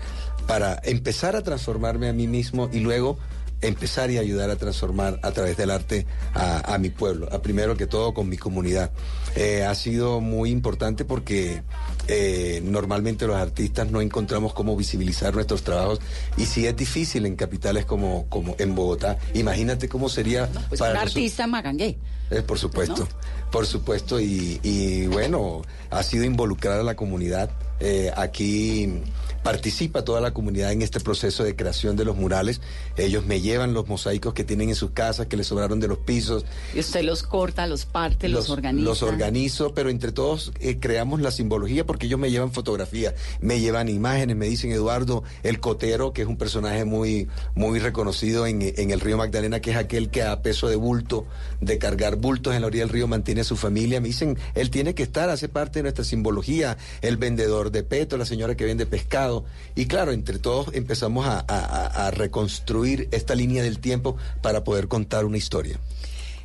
para empezar a transformarme a mí mismo y luego empezar y ayudar a transformar a través del arte a, a mi pueblo, a primero que todo con mi comunidad. Eh, ha sido muy importante porque eh, normalmente los artistas no encontramos cómo visibilizar nuestros trabajos y si es difícil en capitales como, como en Bogotá, imagínate cómo sería Pues para un artista Magangué. eh, por supuesto, por supuesto, y, y bueno, ha sido involucrar a la comunidad. Eh, aquí participa toda la comunidad en este proceso de creación de los murales. Ellos me llevan los mosaicos que tienen en sus casas, que les sobraron de los pisos. Y usted los corta, los parte, los, organiza. Los organizo, pero entre todos eh, creamos la simbología porque ellos me llevan fotografía, me llevan imágenes, me dicen Eduardo, el cotero, que es un personaje muy, muy reconocido en, en el río Magdalena, que es aquel que a peso de bulto, de cargar bultos en la orilla del río, mantiene a su familia. Me dicen, él tiene que estar, hace parte de nuestra simbología, el vendedor de peto, la señora que vende pescado. Y claro, entre todos empezamos a, a- a- a reconstruir esta línea del tiempo para poder contar una historia.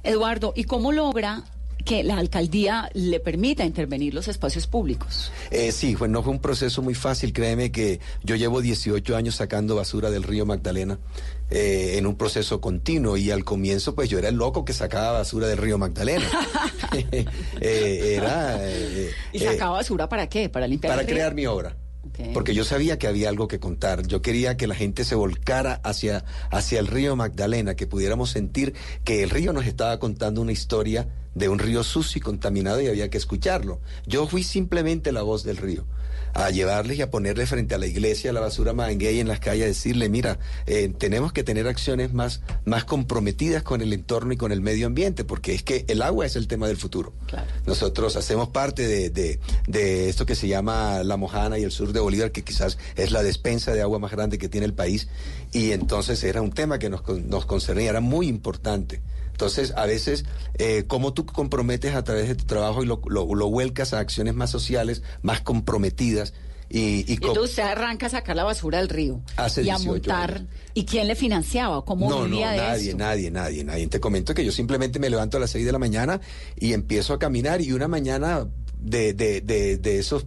Eduardo, ¿y cómo logra que la alcaldía le permita intervenir los espacios públicos? Eh, sí, fue, no fue un proceso muy fácil, créeme que yo llevo 18 años sacando basura del río Magdalena eh, en un proceso continuo y al comienzo pues yo era el loco que sacaba basura del río Magdalena. [laughs] [laughs] Eh, era... eh, ¿Y sacaba basura para qué? ¿Para limpiar para el río? crear mi obra. Porque yo sabía que había algo que contar. Yo quería que la gente se volcara hacia, hacia el río Magdalena, que pudiéramos sentir que el río nos estaba contando una historia de un río sucio y contaminado y había que escucharlo. Yo fui simplemente la voz del río a llevarles y a ponerle frente a la iglesia la basura manguey en las calles, a decirle, mira, eh, tenemos que tener acciones más, más comprometidas con el entorno y con el medio ambiente, porque es que el agua es el tema del futuro. Nosotros hacemos parte de, de- de esto que se llama La Mojana y el sur de Bolívar, que quizás es la despensa de agua más grande que tiene el país, y entonces era un tema que nos, nos concernía, era muy importante. Entonces, a veces, eh, cómo tú comprometes a través de tu trabajo y lo, lo- lo vuelcas a acciones más sociales, más comprometidas. Y, y Y entonces usted arranca a sacar la basura del río Hace y a 18 montar. años. ¿Y quién le financiaba? ¿Cómo no, no, de nadie, eso? nadie, nadie, nadie. Te comento que yo simplemente me levanto a las 6 de la mañana y empiezo a caminar y una mañana de, de, de, de esos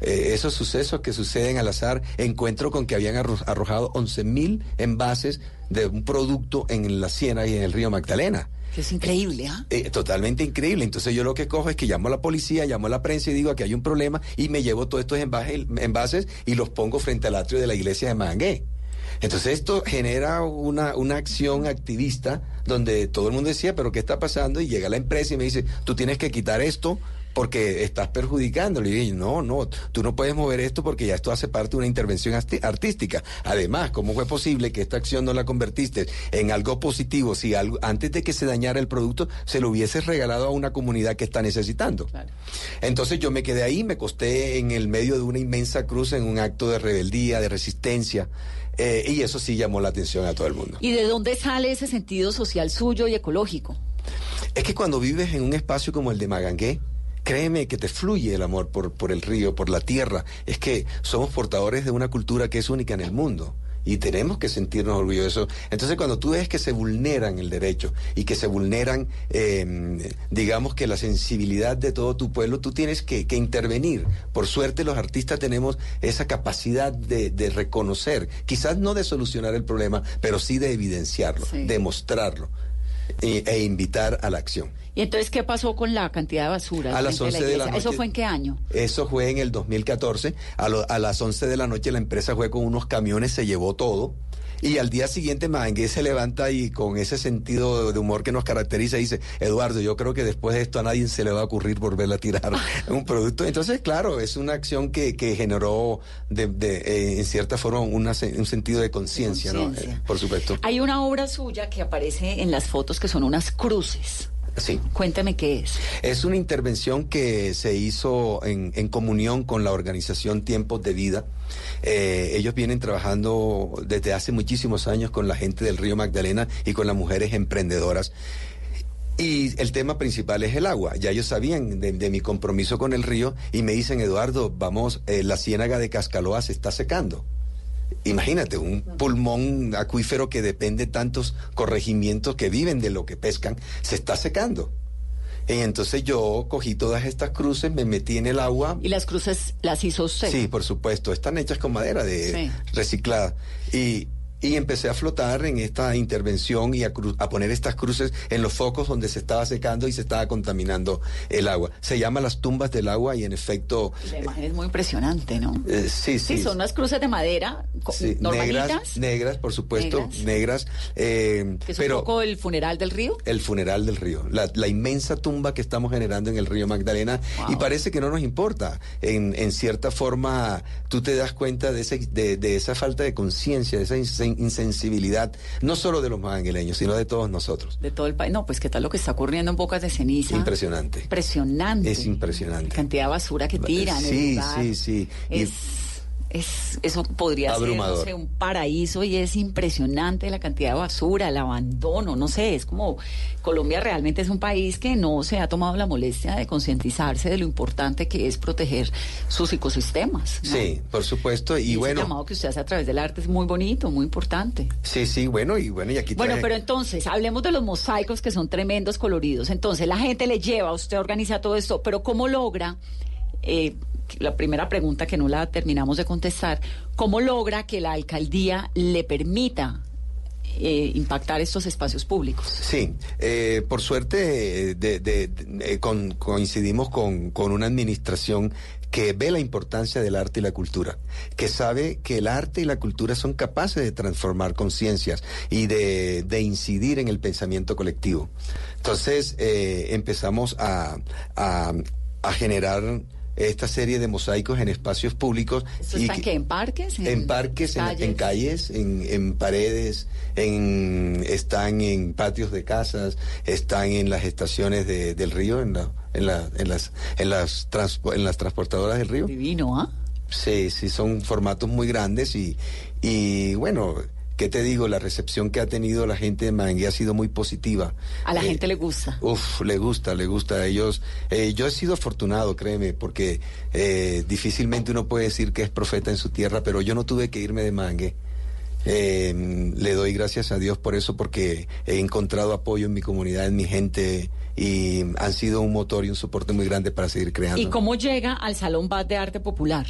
eh, esos sucesos que suceden al azar, encuentro con que habían arro- arrojado 11 mil envases de un producto en la Siena y en el río Magdalena. Que es increíble, ¿ah? Eh, totalmente increíble. Entonces yo lo que cojo es que llamo a la policía, llamo a la prensa y digo que hay un problema y me llevo todos estos envases, envases y los pongo frente al atrio de la iglesia de Mangué. Entonces esto genera una, una acción activista donde todo el mundo decía, pero ¿qué está pasando? Y llega la empresa y me dice, tú tienes que quitar esto porque estás perjudicándolo. Y dije, no, no, tú no puedes mover esto porque ya esto hace parte de una intervención artística. Además, ¿cómo fue posible que esta acción no la convertiste en algo positivo si algo, antes de que se dañara el producto se lo hubieses regalado a una comunidad que está necesitando? Entonces yo me quedé ahí, me costé en el medio de una inmensa cruz en un acto de rebeldía, de resistencia, eh, y eso sí llamó la atención a todo el mundo. ¿Y de dónde sale ese sentido social suyo y ecológico? Es que cuando vives en un espacio como el de Magangué, créeme que te fluye el amor por, por el río, por la tierra. Es que somos portadores de una cultura que es única en el mundo. Y tenemos que sentirnos orgullosos. Entonces, cuando tú ves que se vulneran el derecho y que se vulneran, eh, digamos que la sensibilidad de todo tu pueblo, tú tienes que, que intervenir. Por suerte, los artistas tenemos esa capacidad de, de reconocer, quizás no de solucionar el problema, pero sí de evidenciarlo, de mostrarlo e, e invitar a la acción. ¿Y entonces qué pasó con la cantidad de basura? A las frente 11 de la iglesia? ¿Eso noche. fue en qué año? Eso fue en el 2014. A, lo- a las 11 de la noche la empresa fue con unos camiones, se llevó todo. Y al día siguiente Magangué se levanta y con ese sentido de humor que nos caracteriza dice, Eduardo, yo creo que después de esto a nadie se le va a ocurrir volver a tirar [laughs] un producto. Entonces, claro, es una acción que, que generó de, de, eh, en cierta forma una un sentido de conciencia, ¿no? Eh, por supuesto. Hay una obra suya que aparece en las fotos que son unas cruces. Sí. Cuéntame qué es. Es una intervención que se hizo en, en comunión con la organización Tiempos de Vida. Eh, ellos vienen trabajando desde hace muchísimos años con la gente del río Magdalena y con las mujeres emprendedoras. Y el tema principal es el agua. Ya ellos sabían de, de mi compromiso con el río y me dicen, Eduardo, vamos, eh, la ciénaga de Cascaloa se está secando. Imagínate, un pulmón acuífero que depende de tantos corregimientos que viven de lo que pescan, se está secando. Y entonces yo cogí todas estas cruces, me metí en el agua. ¿Y las cruces las hizo usted? Sí, por supuesto, están hechas con madera de Sí. reciclada. Y, y empecé a flotar en esta intervención y a, cru- a poner estas cruces en los focos donde se estaba secando y se estaba contaminando el agua. Se llama las tumbas del agua y en efecto... La imagen es muy impresionante, ¿no? eh, sí, sí. Sí, son unas cruces de madera co- Sí, normalitas, negras, negras, por supuesto, Negras. negras, eh, que es pero un poco el funeral del río. el funeral del río, la, la inmensa tumba que estamos generando en el río Magdalena y parece que no nos importa. En, en cierta forma, tú te das cuenta de, ese, de, de esa falta de conciencia, de esa insensibilidad, no solo de los magangueleños, sino de todos nosotros. De todo el país. No, pues qué tal lo que está ocurriendo en Bocas de Ceniza. Impresionante. Impresionante. Es impresionante. La cantidad de basura que tiran. el Sí, lugar. sí, sí. Y- Es, es, eso podría Abrumador. ser no sé, un paraíso y es impresionante la cantidad de basura, el abandono, no sé, es como Colombia realmente es un país que no se ha tomado la molestia de concientizarse de lo importante que es proteger sus ecosistemas. ¿no? Sí, por supuesto. Y, bueno, llamado que usted hace a través del arte es muy bonito, muy importante. sí, sí, bueno, y bueno, y aquí Bueno, traje- pero entonces, hablemos de los mosaicos que son tremendos, coloridos. Entonces, la gente le lleva, usted organiza todo esto, pero ¿cómo logra, eh, la primera pregunta que no la terminamos de contestar, ¿cómo logra que la alcaldía le permita eh, impactar estos espacios públicos? Sí, eh, por suerte eh, de- con- coincidimos con, una administración que ve la importancia del arte y la cultura, que sabe que el arte y la cultura son capaces de transformar conciencias y de, incidir en el pensamiento colectivo. Entonces eh, empezamos a generar esta serie de mosaicos en espacios públicos. ¿Esto y está en que- qué? ¿En parques? en parques, en, en calles, en, en paredes, en, están en patios de casas, están en las estaciones de- del río, en, la, en, la- en las, en, las en las transportadoras del río. Divino, ¿ah? Sí, sí, son formatos muy grandes y, y bueno, ¿qué te digo? La recepción que ha tenido la gente de Mangue ha sido muy positiva. A la Eh, gente le gusta. Uf, le gusta, le gusta a ellos. Eh, yo he sido afortunado, créeme, porque eh, difícilmente uno puede decir que es profeta en su tierra, pero yo no tuve que irme de Mangue. Eh, le doy gracias a Dios por eso, porque he encontrado apoyo en mi comunidad, en mi gente, y han sido un motor y un soporte muy grande para seguir creando. ¿Y cómo llega al Salón Bat de Arte Popular?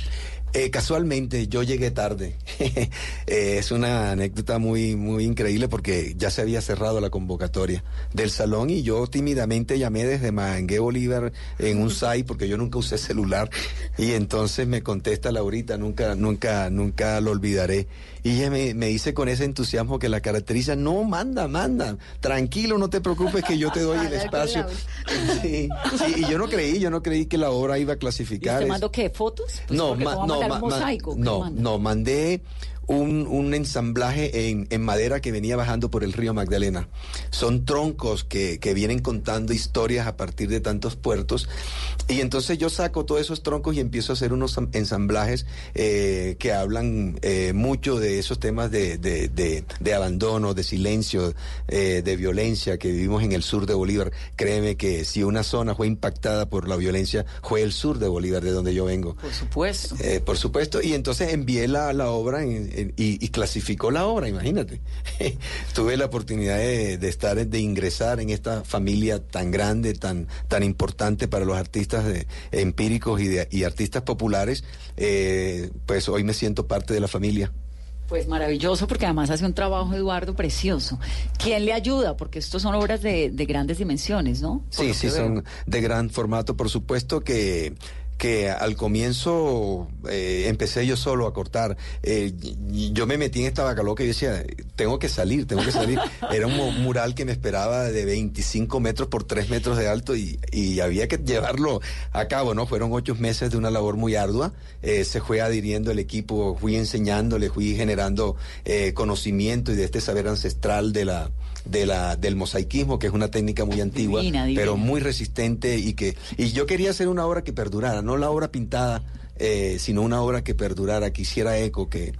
Eh, casualmente yo llegué tarde. [laughs] Eh, es una anécdota muy, muy increíble porque ya se había cerrado la convocatoria del salón y yo tímidamente llamé desde Mangué Bolívar en un [laughs] SAI porque yo nunca usé celular y entonces me contesta Laurita, nunca, nunca, nunca lo olvidaré. Y ella me, me dice con ese entusiasmo que la caracteriza, no, manda, manda, tranquilo, no te preocupes que yo te doy el espacio. [laughs] Sí, sí, y yo no creí, yo no creí que la obra iba a ¿Y clasificar. usted Es- mandó qué? ¿Fotos? Pues no, ma- ¿cómo va a no, no, no, mandé un, un ensamblaje en, en madera que venía bajando por el río Magdalena. Son troncos que, que vienen contando historias a partir de tantos puertos. Y entonces yo saco todos esos troncos y empiezo a hacer unos am- ensamblajes eh, que hablan eh, mucho de esos temas de, de- de- de abandono, de silencio, eh, de violencia que vivimos en el sur de Bolívar. Créeme que si una zona fue impactada por la violencia, fue el sur de Bolívar, de donde yo vengo. Por supuesto. Eh, por supuesto, y entonces envié la, la obra en- en- y, y clasificó la obra, imagínate. [laughs] Tuve la oportunidad de, de estar, de ingresar en esta familia tan grande, tan, tan importante para los artistas de- empíricos y, de- y artistas populares. Eh, pues hoy me siento parte de la familia. Pues maravilloso, porque además hace un trabajo, Eduardo, precioso. ¿Quién le ayuda? Porque estos son obras de, de grandes dimensiones, ¿no? Por Sí, sí, veo. son de gran formato. Por supuesto que, que al comienzo eh, empecé yo solo a cortar. Eh, yo me metí en esta vaca loca y decía, tengo que salir, tengo que salir. [laughs] Era un mu- mural que me esperaba de 25 metros por 3 metros de alto y, y había que llevarlo a cabo, ¿no? Fueron ocho meses de una labor muy ardua. Eh, se fue adhiriendo el equipo, fui enseñándole, fui generando eh, conocimiento y de este saber ancestral de la, de la, del mosaicismo, que es una técnica muy antigua, Divina, divina. pero muy resistente y que y yo quería hacer una obra que perdurara, no la obra pintada, eh, sino una obra que perdurara, que hiciera eco, que,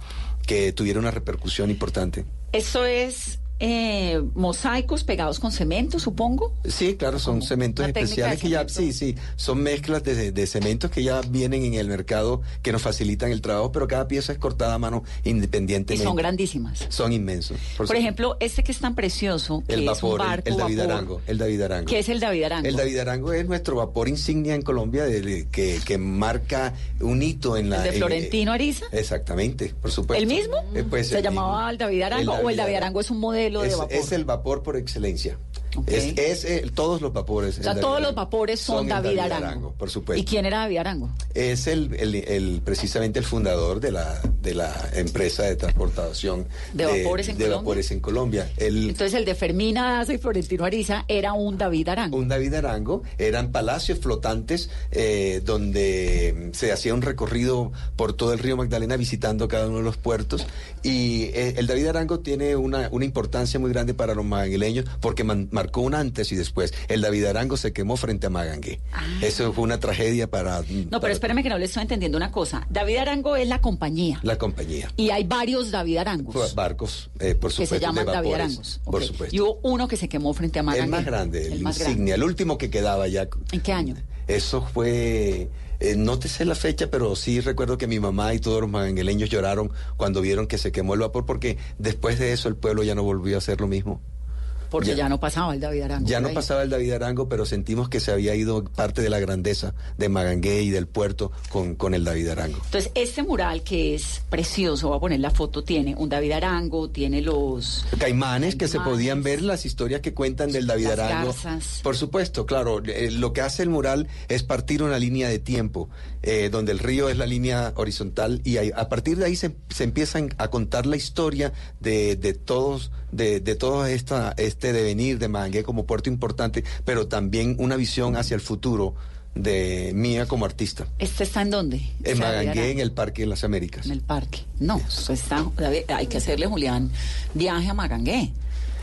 que tuviera una repercusión importante. Eso es eh, mosaicos pegados con cemento, supongo. Sí, claro, son cementos especiales que ya, sí, sí, son mezclas de, de cementos que ya vienen en el mercado, que nos facilitan el trabajo, pero cada pieza es cortada a mano Y independientemente. son grandísimas. Son inmensos. Por, ejemplo, este que es tan precioso, que el es un vapor, el- barco, el, David vapor. Arango, el David Arango. ¿Qué es el David Arango? El David Arango es nuestro vapor insignia en Colombia de- de- que, que marca un hito en la... ¿El de en- Florentino Ariza? Exactamente, por supuesto. ¿El mismo? Eh, pues, ¿Se el llamaba mismo. el David Arango o el David Arango es un modelo es el vapor por excelencia. Es, es, eh, todos los vapores. o sea, todos los vapores son, David, Arango. por supuesto. ¿Y quién era David Arango? Es el, el- el- precisamente el fundador de la, de la empresa de transportación ¿De vapores en de Colombia? vapores en Colombia. El, Entonces el de Fermina Daza y Florentino Ariza era un David Arango. un David Arango, eran palacios flotantes eh, donde se hacía un recorrido por todo el río Magdalena visitando cada uno de los puertos y eh, el David Arango tiene una, una importancia muy grande para los magangueleños porque man- marcó un antes y después. El David Arango se quemó frente a Magangué. Eso fue una tragedia para, Ah. No, para pero espérame que no le estoy entendiendo una cosa. David Arango es la compañía. la compañía. Y hay varios David Arangos Barcos, eh, por que supuesto, se llaman David Arangos. Por supuesto. Y hubo uno que se quemó frente a Magangué. El más grande, el, El más insignia, grande. el último que quedaba ya. ¿En qué año? Eso fue, eh, no te sé la fecha, pero sí recuerdo que mi mamá y todos los magangueleños lloraron cuando vieron que se quemó el vapor, porque después de eso el pueblo ya no volvió a hacer lo mismo. Porque ya, Ya. no pasaba el David Arango. Ya no ahí. pasaba el David Arango, pero sentimos que se había ido parte de la grandeza de Magangué y del puerto con, con el David Arango. Entonces, este mural que es precioso, voy a poner la foto, tiene un David Arango, tiene los... Caimanes que se podían ver las historias que cuentan del David Las Arango. garzas. Por supuesto, claro. eh, lo que hace el mural es partir una línea de tiempo, eh, donde el río es la línea horizontal y ahí- a partir de ahí se, se empiezan a contar la historia de, de todos, de, de todo esta, este devenir de Magangué como puerto importante, pero también una visión hacia el futuro de mía como artista. ¿Este está en dónde? En Magangué, en el Parque de las Américas. En el parque. No, está... Hay que hacerle, Julián, viaje a Magangué.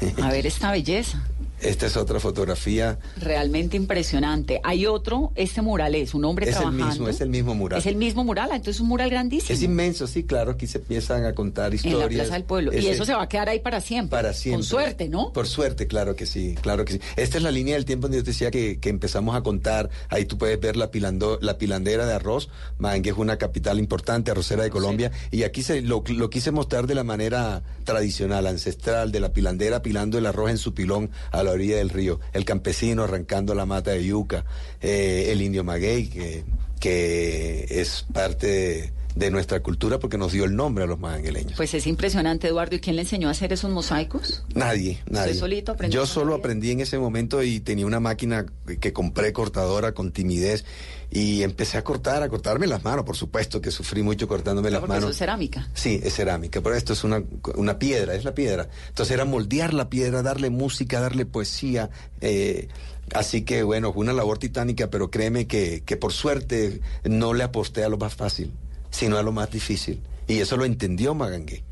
[laughs] A ver esta belleza. Esta es otra fotografía. Realmente impresionante. Hay otro, este mural es un hombre Es el trabajando. mismo, es el mismo mural. Es el mismo mural, entonces es un mural grandísimo. Es inmenso, sí, claro, aquí se empiezan a contar en historias. la Plaza del Pueblo. Y eso se va a quedar ahí para siempre. para siempre. Con suerte, ¿no? Por suerte, claro que sí, claro que sí. Esta es la línea del tiempo donde yo te decía que, que empezamos a contar. Ahí tú puedes ver la, pilando, la pilandera de arroz. Mangue es una capital importante, arrocera de Colombia. Y aquí se lo, lo quise mostrar de la manera tradicional, ancestral, de la pilandera pilando el arroz en su pilón a la orilla del río. El campesino arrancando la mata de yuca. eh, el indio maguey, que, que es parte de, de nuestra cultura porque nos dio el nombre a los magangueleños. Pues es impresionante, Eduardo. ¿Y quién le enseñó a hacer esos mosaicos? Nadie, nadie. solito aprendió Yo solo aprendí en ese momento y tenía una máquina que compré cortadora con timidez y empecé a cortar, a cortarme las manos, por supuesto que sufrí mucho cortándome las Porque eso manos. es cerámica. Sí, es cerámica, pero esto es una, una piedra, es la piedra. Entonces era moldear la piedra, darle música, darle poesía. eh, así que bueno, fue una labor titánica, pero créeme que, que por suerte no le aposté a lo más fácil, sino a lo más difícil. Y eso lo entendió Magangué.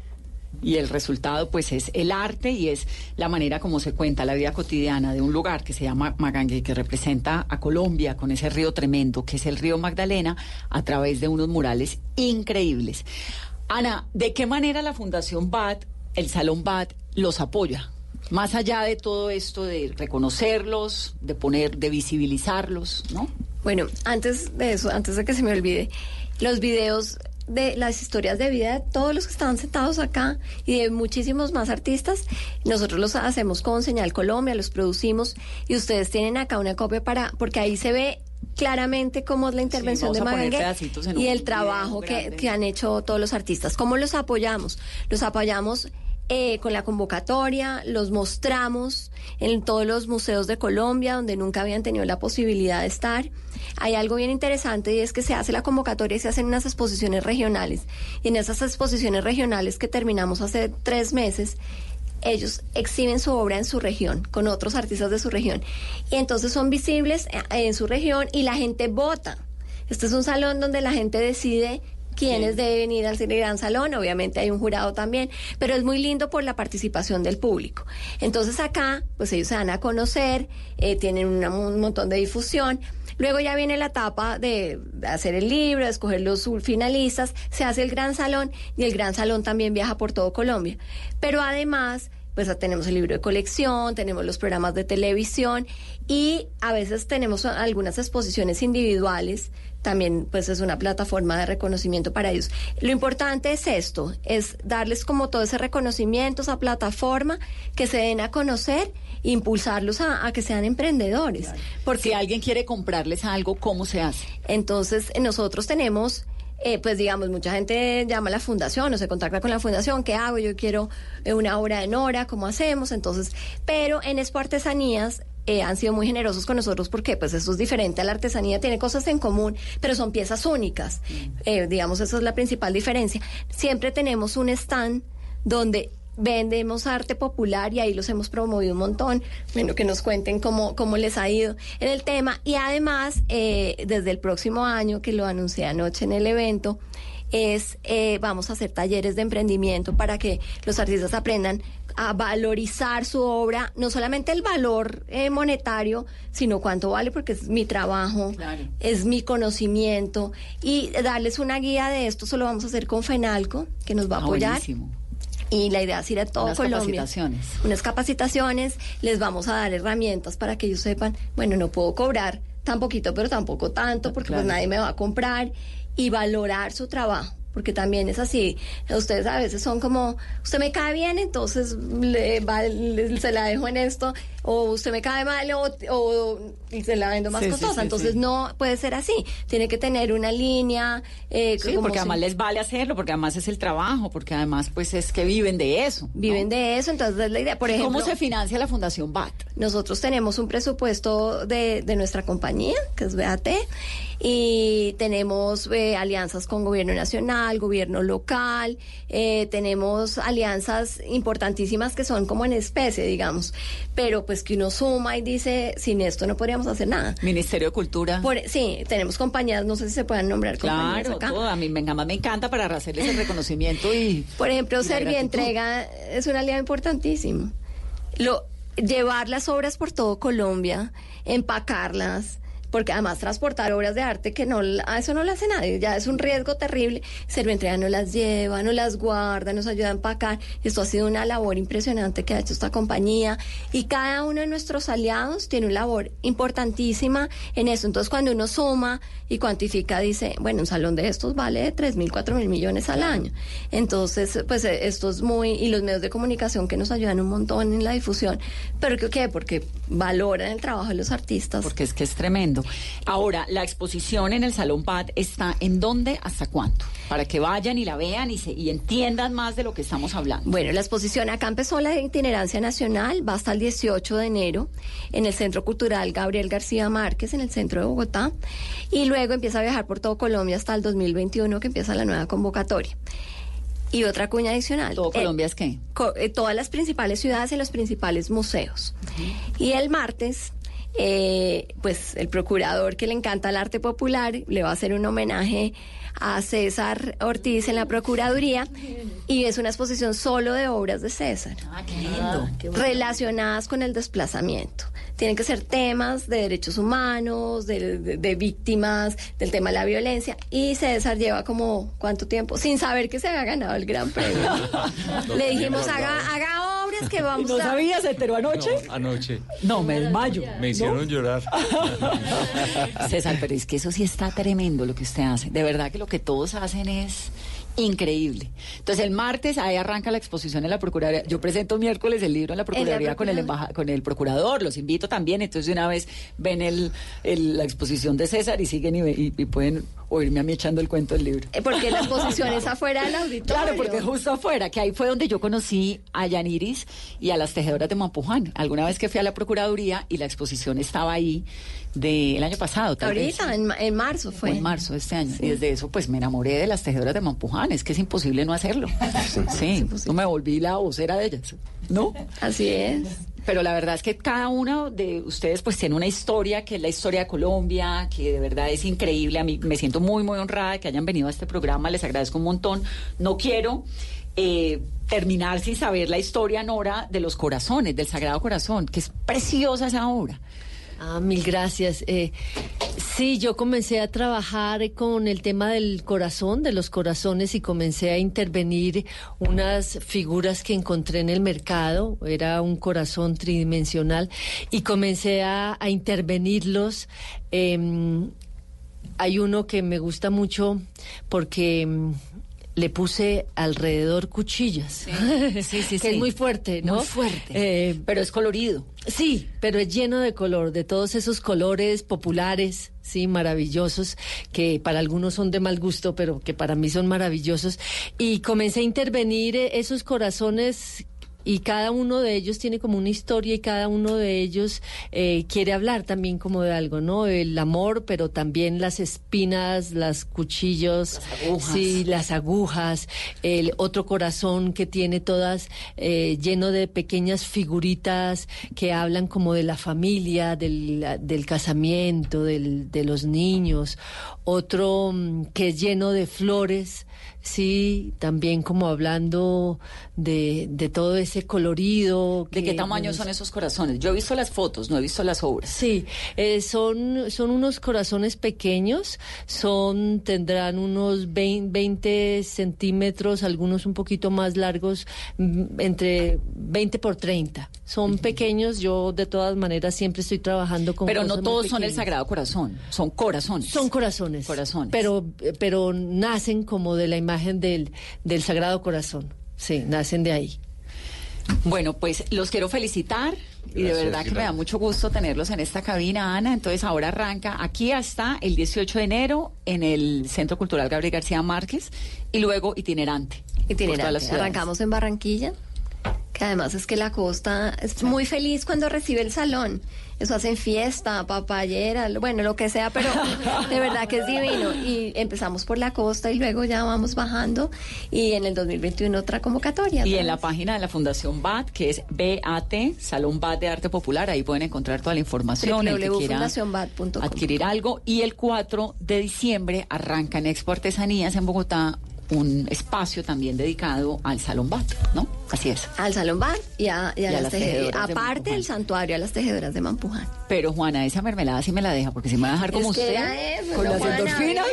Y el resultado, pues, es el arte y es la manera como se cuenta la vida cotidiana de un lugar que se llama Magangue, que representa a Colombia con ese río tremendo que es el río Magdalena, a través de unos murales increíbles. Ana, ¿de qué manera la Fundación BAT, el Salón BAT, los apoya? Más allá de todo esto de reconocerlos, de poner, de visibilizarlos, ¿no? Bueno, antes de eso, antes de que se me olvide, los videos de las historias de vida de todos los que estaban sentados acá y de muchísimos más artistas, nosotros los hacemos con Señal Colombia, los producimos y ustedes tienen acá una copia para, porque ahí se ve claramente cómo es la intervención de Magangue y el trabajo que, que han hecho todos los artistas. ¿Cómo los apoyamos? Los apoyamos eh, con la convocatoria, los mostramos en todos los museos de Colombia donde nunca habían tenido la posibilidad de estar. Hay algo bien interesante y es que se hace la convocatoria y se hacen unas exposiciones regionales. Y en esas exposiciones regionales que terminamos hace tres meses, ellos exhiben su obra en su región, con otros artistas de su región. Y entonces son visibles eh, en su región y la gente vota. Este es un salón donde la gente decide quiénes deben ir al gran salón, obviamente hay un jurado también, pero es muy lindo por la participación del público. Entonces acá, pues ellos se dan a conocer, eh, tienen una- un montón de difusión. Luego ya viene la etapa de de hacer el libro, de escoger los finalistas, se hace el gran salón y el gran salón también viaja por todo Colombia. Pero además, pues tenemos el libro de colección, tenemos los programas de televisión y a veces tenemos algunas exposiciones individuales. También pues es una plataforma de reconocimiento para ellos. Lo importante es esto, es darles como todo ese reconocimiento, esa plataforma, que se den a conocer, impulsarlos a, a que sean emprendedores. Porque si alguien quiere comprarles algo, ¿cómo se hace? Entonces, nosotros tenemos, eh, pues digamos, mucha gente llama a la fundación o se contacta con la fundación, ¿qué hago? Yo quiero eh, una obra de Nora, ¿cómo hacemos? Entonces, pero en Expo Artesanías eh, han sido muy generosos con nosotros porque pues eso es diferente a la artesanía, tiene cosas en común, pero son piezas únicas. Eh, digamos, esa es la principal diferencia. Siempre tenemos un stand donde vendemos arte popular y ahí los hemos promovido un montón. Bueno, que nos cuenten cómo, cómo les ha ido en el tema. Y además, eh, desde el próximo año, que lo anuncié anoche en el evento, es eh, vamos a hacer talleres de emprendimiento para que los artistas aprendan a valorizar su obra, no solamente el valor eh, monetario, sino cuánto vale, porque es mi trabajo, es mi conocimiento, y darles una guía de esto, solo vamos a hacer con FENALCO, que nos va a Ah, apoyar. buenísimo. Y la idea es ir a todo Unas Colombia. capacitaciones. Unas capacitaciones, les vamos a dar herramientas para que ellos sepan, bueno, no puedo cobrar tan poquito, pero tampoco tanto, porque pues Claro. nadie me va a comprar, y valorar su trabajo. Porque también es así. Ustedes a veces son como, usted me cae bien, entonces le, va- le- se la dejo en esto, o usted me cae mal, o, o- y se la vendo más Sí, costosa. sí, entonces no puede ser así. Tiene que tener una línea. eh, Sí, como porque si- además les vale hacerlo, porque además es el trabajo, porque además pues es que viven de eso. Viven de eso, entonces es la idea. Por ¿Y ejemplo, ¿Cómo se financia la Fundación BAT? Nosotros tenemos un presupuesto de, de nuestra compañía, que es BAT, y tenemos eh, alianzas con gobierno nacional, gobierno local, eh, tenemos alianzas importantísimas que son como en especie, digamos, pero pues que uno suma y dice, sin esto no podríamos hacer nada. Ministerio de Cultura. Por- sí, tenemos compañías, no sé si se puedan nombrar compañías Claro, acá. todo. A mí me, me encanta para hacerles el reconocimiento y... Por ejemplo, Servientrega es una alianza importantísima. Lo, llevar las obras por todo Colombia, empacarlas, porque además transportar obras de arte que no, a eso no lo hace nadie, ya es un riesgo terrible. Servientrega no las lleva, no las guarda, nos ayuda a empacar. Esto ha sido una labor impresionante que ha hecho esta compañía y cada uno de nuestros aliados tiene una labor importantísima en eso. Entonces, cuando uno suma y cuantifica, dice, bueno, un salón de estos vale 3 mil, 4 mil millones al año. Entonces, pues eh, esto es muy, y los medios de comunicación que nos ayudan un montón en la difusión. ¿Pero qué? Porque valoran el trabajo de los artistas. Porque es que es tremendo. Ahora, la exposición en el Salón Pad está en dónde, hasta cuánto, para que vayan y la vean y, se, y entiendan más de lo que estamos hablando. Bueno, la exposición acá empezó la itinerancia nacional, va hasta el 18 de enero en el Centro Cultural Gabriel García Márquez, en el centro de Bogotá, y luego empieza a viajar por todo Colombia hasta el 2021, que empieza la nueva convocatoria. Y otra cuña adicional. ¿Todo Colombia es qué? co- eh, todas las principales ciudades y los principales museos. Y el martes, eh, pues el procurador que le encanta el arte popular le va a hacer un homenaje a César Ortiz en la Procuraduría y es una exposición solo de obras de César. Ah, qué lindo. relacionadas con el desplazamiento. Tienen que ser temas de derechos humanos, de, de- de víctimas, del tema de la violencia. Y César lleva como, ¿cuánto tiempo? Sin saber que se había ganado el gran premio. [laughs] Le dijimos, haga, haga obras que [laughs] vamos ¿No a... sabías? ¿Se enteró anoche? Anoche. No, me desmayo. Me hicieron llorar. [laughs] César, pero es que eso sí está tremendo lo que usted hace. De verdad que lo que todos hacen es increíble. Entonces el martes ahí arranca la exposición en la Procuraduría. Yo presento miércoles el libro en la Procuraduría con el embaja- con el procurador. Los invito también. Entonces de una vez ven el, el- la exposición de César y siguen y- y pueden oírme a mí echando el cuento del libro. Eh, Porque la exposición es afuera del [laughs] auditorio. Claro, porque justo afuera, que ahí fue donde yo conocí a Yaniris y a las tejedoras de Mampuján. Alguna vez que fui a la Procuraduría y la exposición estaba ahí del año pasado. tal vez. Ahorita, en, ma- en marzo fue. En marzo de este año. Y desde eso, pues me enamoré de las tejedoras de Mampuján. Es que es imposible no hacerlo. [laughs] Sí, yo me volví la vocera de ellas. ¿No? Así es. Pero la verdad es que cada uno de ustedes pues tiene una historia que es la historia de Colombia, que de verdad es increíble. A mí me siento muy, muy honrada de que hayan venido a este programa. Les agradezco un montón. No quiero eh, terminar sin saber la historia, Nora, de los corazones, del Sagrado Corazón, que es preciosa esa obra. Ah, mil gracias. Eh, sí, yo comencé a trabajar con el tema del corazón, de los corazones, y comencé a intervenir unas figuras que encontré en el mercado. Era un corazón tridimensional y comencé a, intervenirlos. em, hay uno que me gusta mucho porque mm, le puse alrededor cuchillas. sí, sí, [laughs] que sí. es muy fuerte, ¿no? Muy fuerte. Eh, pero es colorido. Sí, pero es lleno de color, de todos esos colores populares, sí, maravillosos, que para algunos son de mal gusto, pero que para mí son maravillosos. Y comencé a intervenir eh, esos corazones y cada uno de ellos tiene como una historia y cada uno de ellos eh, quiere hablar también como de algo, ¿no? El amor, pero también las espinas, las cuchillos, agujas. sí, las agujas, el otro corazón que tiene todas eh, lleno de pequeñas figuritas que hablan como de la familia, del, del casamiento, del- de los niños, otro mm, que es lleno de flores, sí, también como hablando de, de todo ese colorido. ¿De qué tamaño son esos corazones? Yo he visto las fotos, no he visto las obras. Sí, eh, son, son unos corazones pequeños, son, tendrán unos 20, 20 centímetros, algunos un poquito más largos, mm, entre 20 por 30. Son pequeños, yo de todas maneras siempre estoy trabajando con Pero no todos son el. Sagrado Corazón, son corazones. Son corazones. Corazones. Pero, pero nacen como de la imagen del, del Sagrado Corazón. Sí, nacen de ahí. Bueno, pues los quiero felicitar y de verdad que me da mucho gusto tenerlos en esta cabina, Ana. Entonces ahora arranca aquí hasta el 18 de enero en el Centro Cultural Gabriel García Márquez y luego itinerante. Itinerante. Arrancamos en Barranquilla, que además es que la costa es muy feliz cuando recibe el salón. Eso hacen fiesta, papayera, bueno, lo que sea, pero de verdad que es divino. Y empezamos por la costa y luego ya vamos bajando. Y en el 2021 otra convocatoria. Y en la página de la Fundación BAT, que es BAT, Salón BAT de Arte Popular, ahí pueden encontrar toda la información. el que quiera www.fundacionbat.com. adquirir algo. Y el 4 de diciembre arranca en Expo Artesanías en Bogotá un espacio también dedicado al Salón BAT, ¿no? Así es. Al Salón Bar y a, y a Y a las, las tejedoras. tejedoras de Aparte del santuario, a las tejedoras de Mampuján. Pero Juana, esa mermelada sí me la deja, porque si me va a dejar como Es que usted, era eso, con las Juana, endorfinas.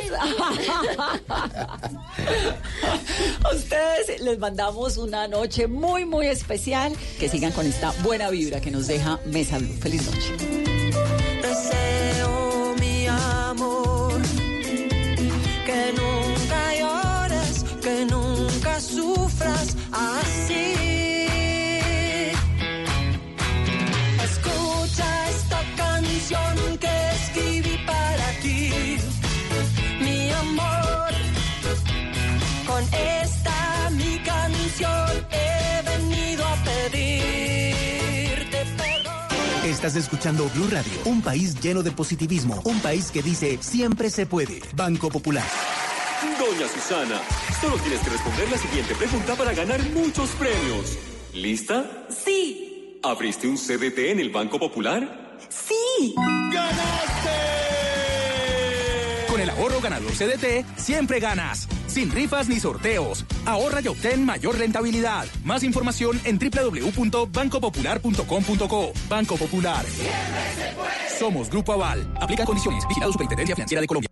A [laughs] ustedes les mandamos una noche muy, muy especial. Que sigan con esta buena vibra que nos deja Mesa Blue. Feliz noche. Deseo, mi amor, que nunca llores, que nunca sufras así. Estás escuchando Blue Radio, un país lleno de positivismo, un país que dice siempre se puede. Banco Popular. Doña Susana, solo tienes que responder la siguiente pregunta para ganar muchos premios. ¿Lista? Sí, ¿Abriste un CDT en el Banco Popular? sí. Con el ahorro ganador CDT, siempre ganas. Sin rifas ni sorteos. Ahorra y obtén mayor rentabilidad. Más información en www.bancopopular.com.co. Banco Popular. Somos Grupo Aval. Aplica condiciones. Vigilado Superintendencia Financiera de Colombia.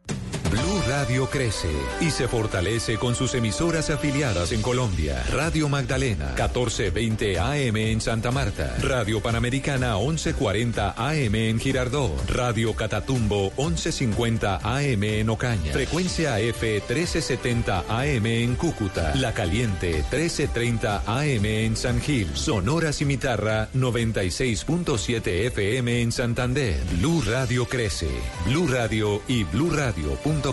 Blue Radio crece y se fortalece con sus emisoras afiliadas en Colombia. Radio Magdalena, 1420 AM en Santa Marta. Radio Panamericana, 1140 AM en Girardó. Radio Catatumbo, 1150 AM en Ocaña. Frecuencia F, 1370 AM en Cúcuta. La Caliente, 1330 AM en San Gil. Sonora Cimitarra, 96.7 FM en Santander. Blue Radio crece. Blue Radio y bluradio.com.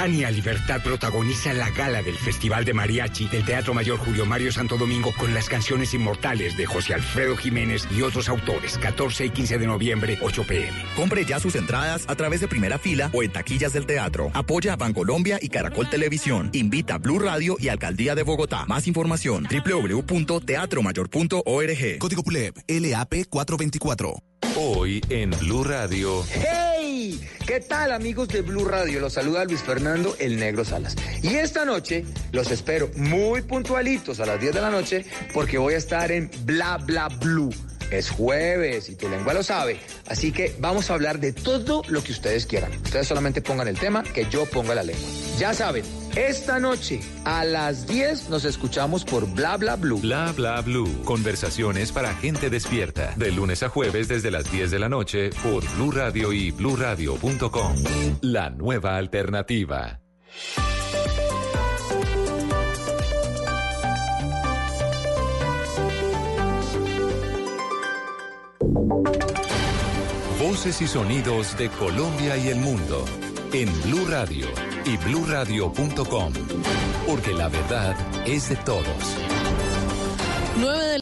Tania Libertad protagoniza la gala del Festival de Mariachi del Teatro Mayor Julio Mario Santo Domingo con las canciones inmortales de José Alfredo Jiménez y otros autores. 14 y 15 de noviembre, 8 pm. Compre ya sus entradas a través de primera fila o en taquillas del teatro. Apoya a Bancolombia y Caracol Televisión. Invita a Blue Radio y Alcaldía de Bogotá. Más información www.teatromayor.org. Código PULEP, LAP 424. Hoy en Blue Radio. ¡Hey! ¿Qué tal amigos de Blue Radio? Los saluda Luis Fernando El Negro Salas. Y esta noche los espero muy puntualitos a las 10 de la noche porque voy a estar en Bla Bla Blue. Es jueves y tu lengua lo sabe. Así que vamos a hablar de todo lo que ustedes quieran. Ustedes solamente pongan el tema que yo ponga la lengua. Ya saben, esta noche a las 10 nos escuchamos por Bla Bla Blue. Bla bla blue. Conversaciones para gente despierta. De lunes a jueves desde las 10 de la noche por Blue Radio y bluradio.com. La nueva alternativa. Voces y sonidos de Colombia y el mundo en Blue Radio y bluradio.com. Porque la verdad es de todos. Nueve de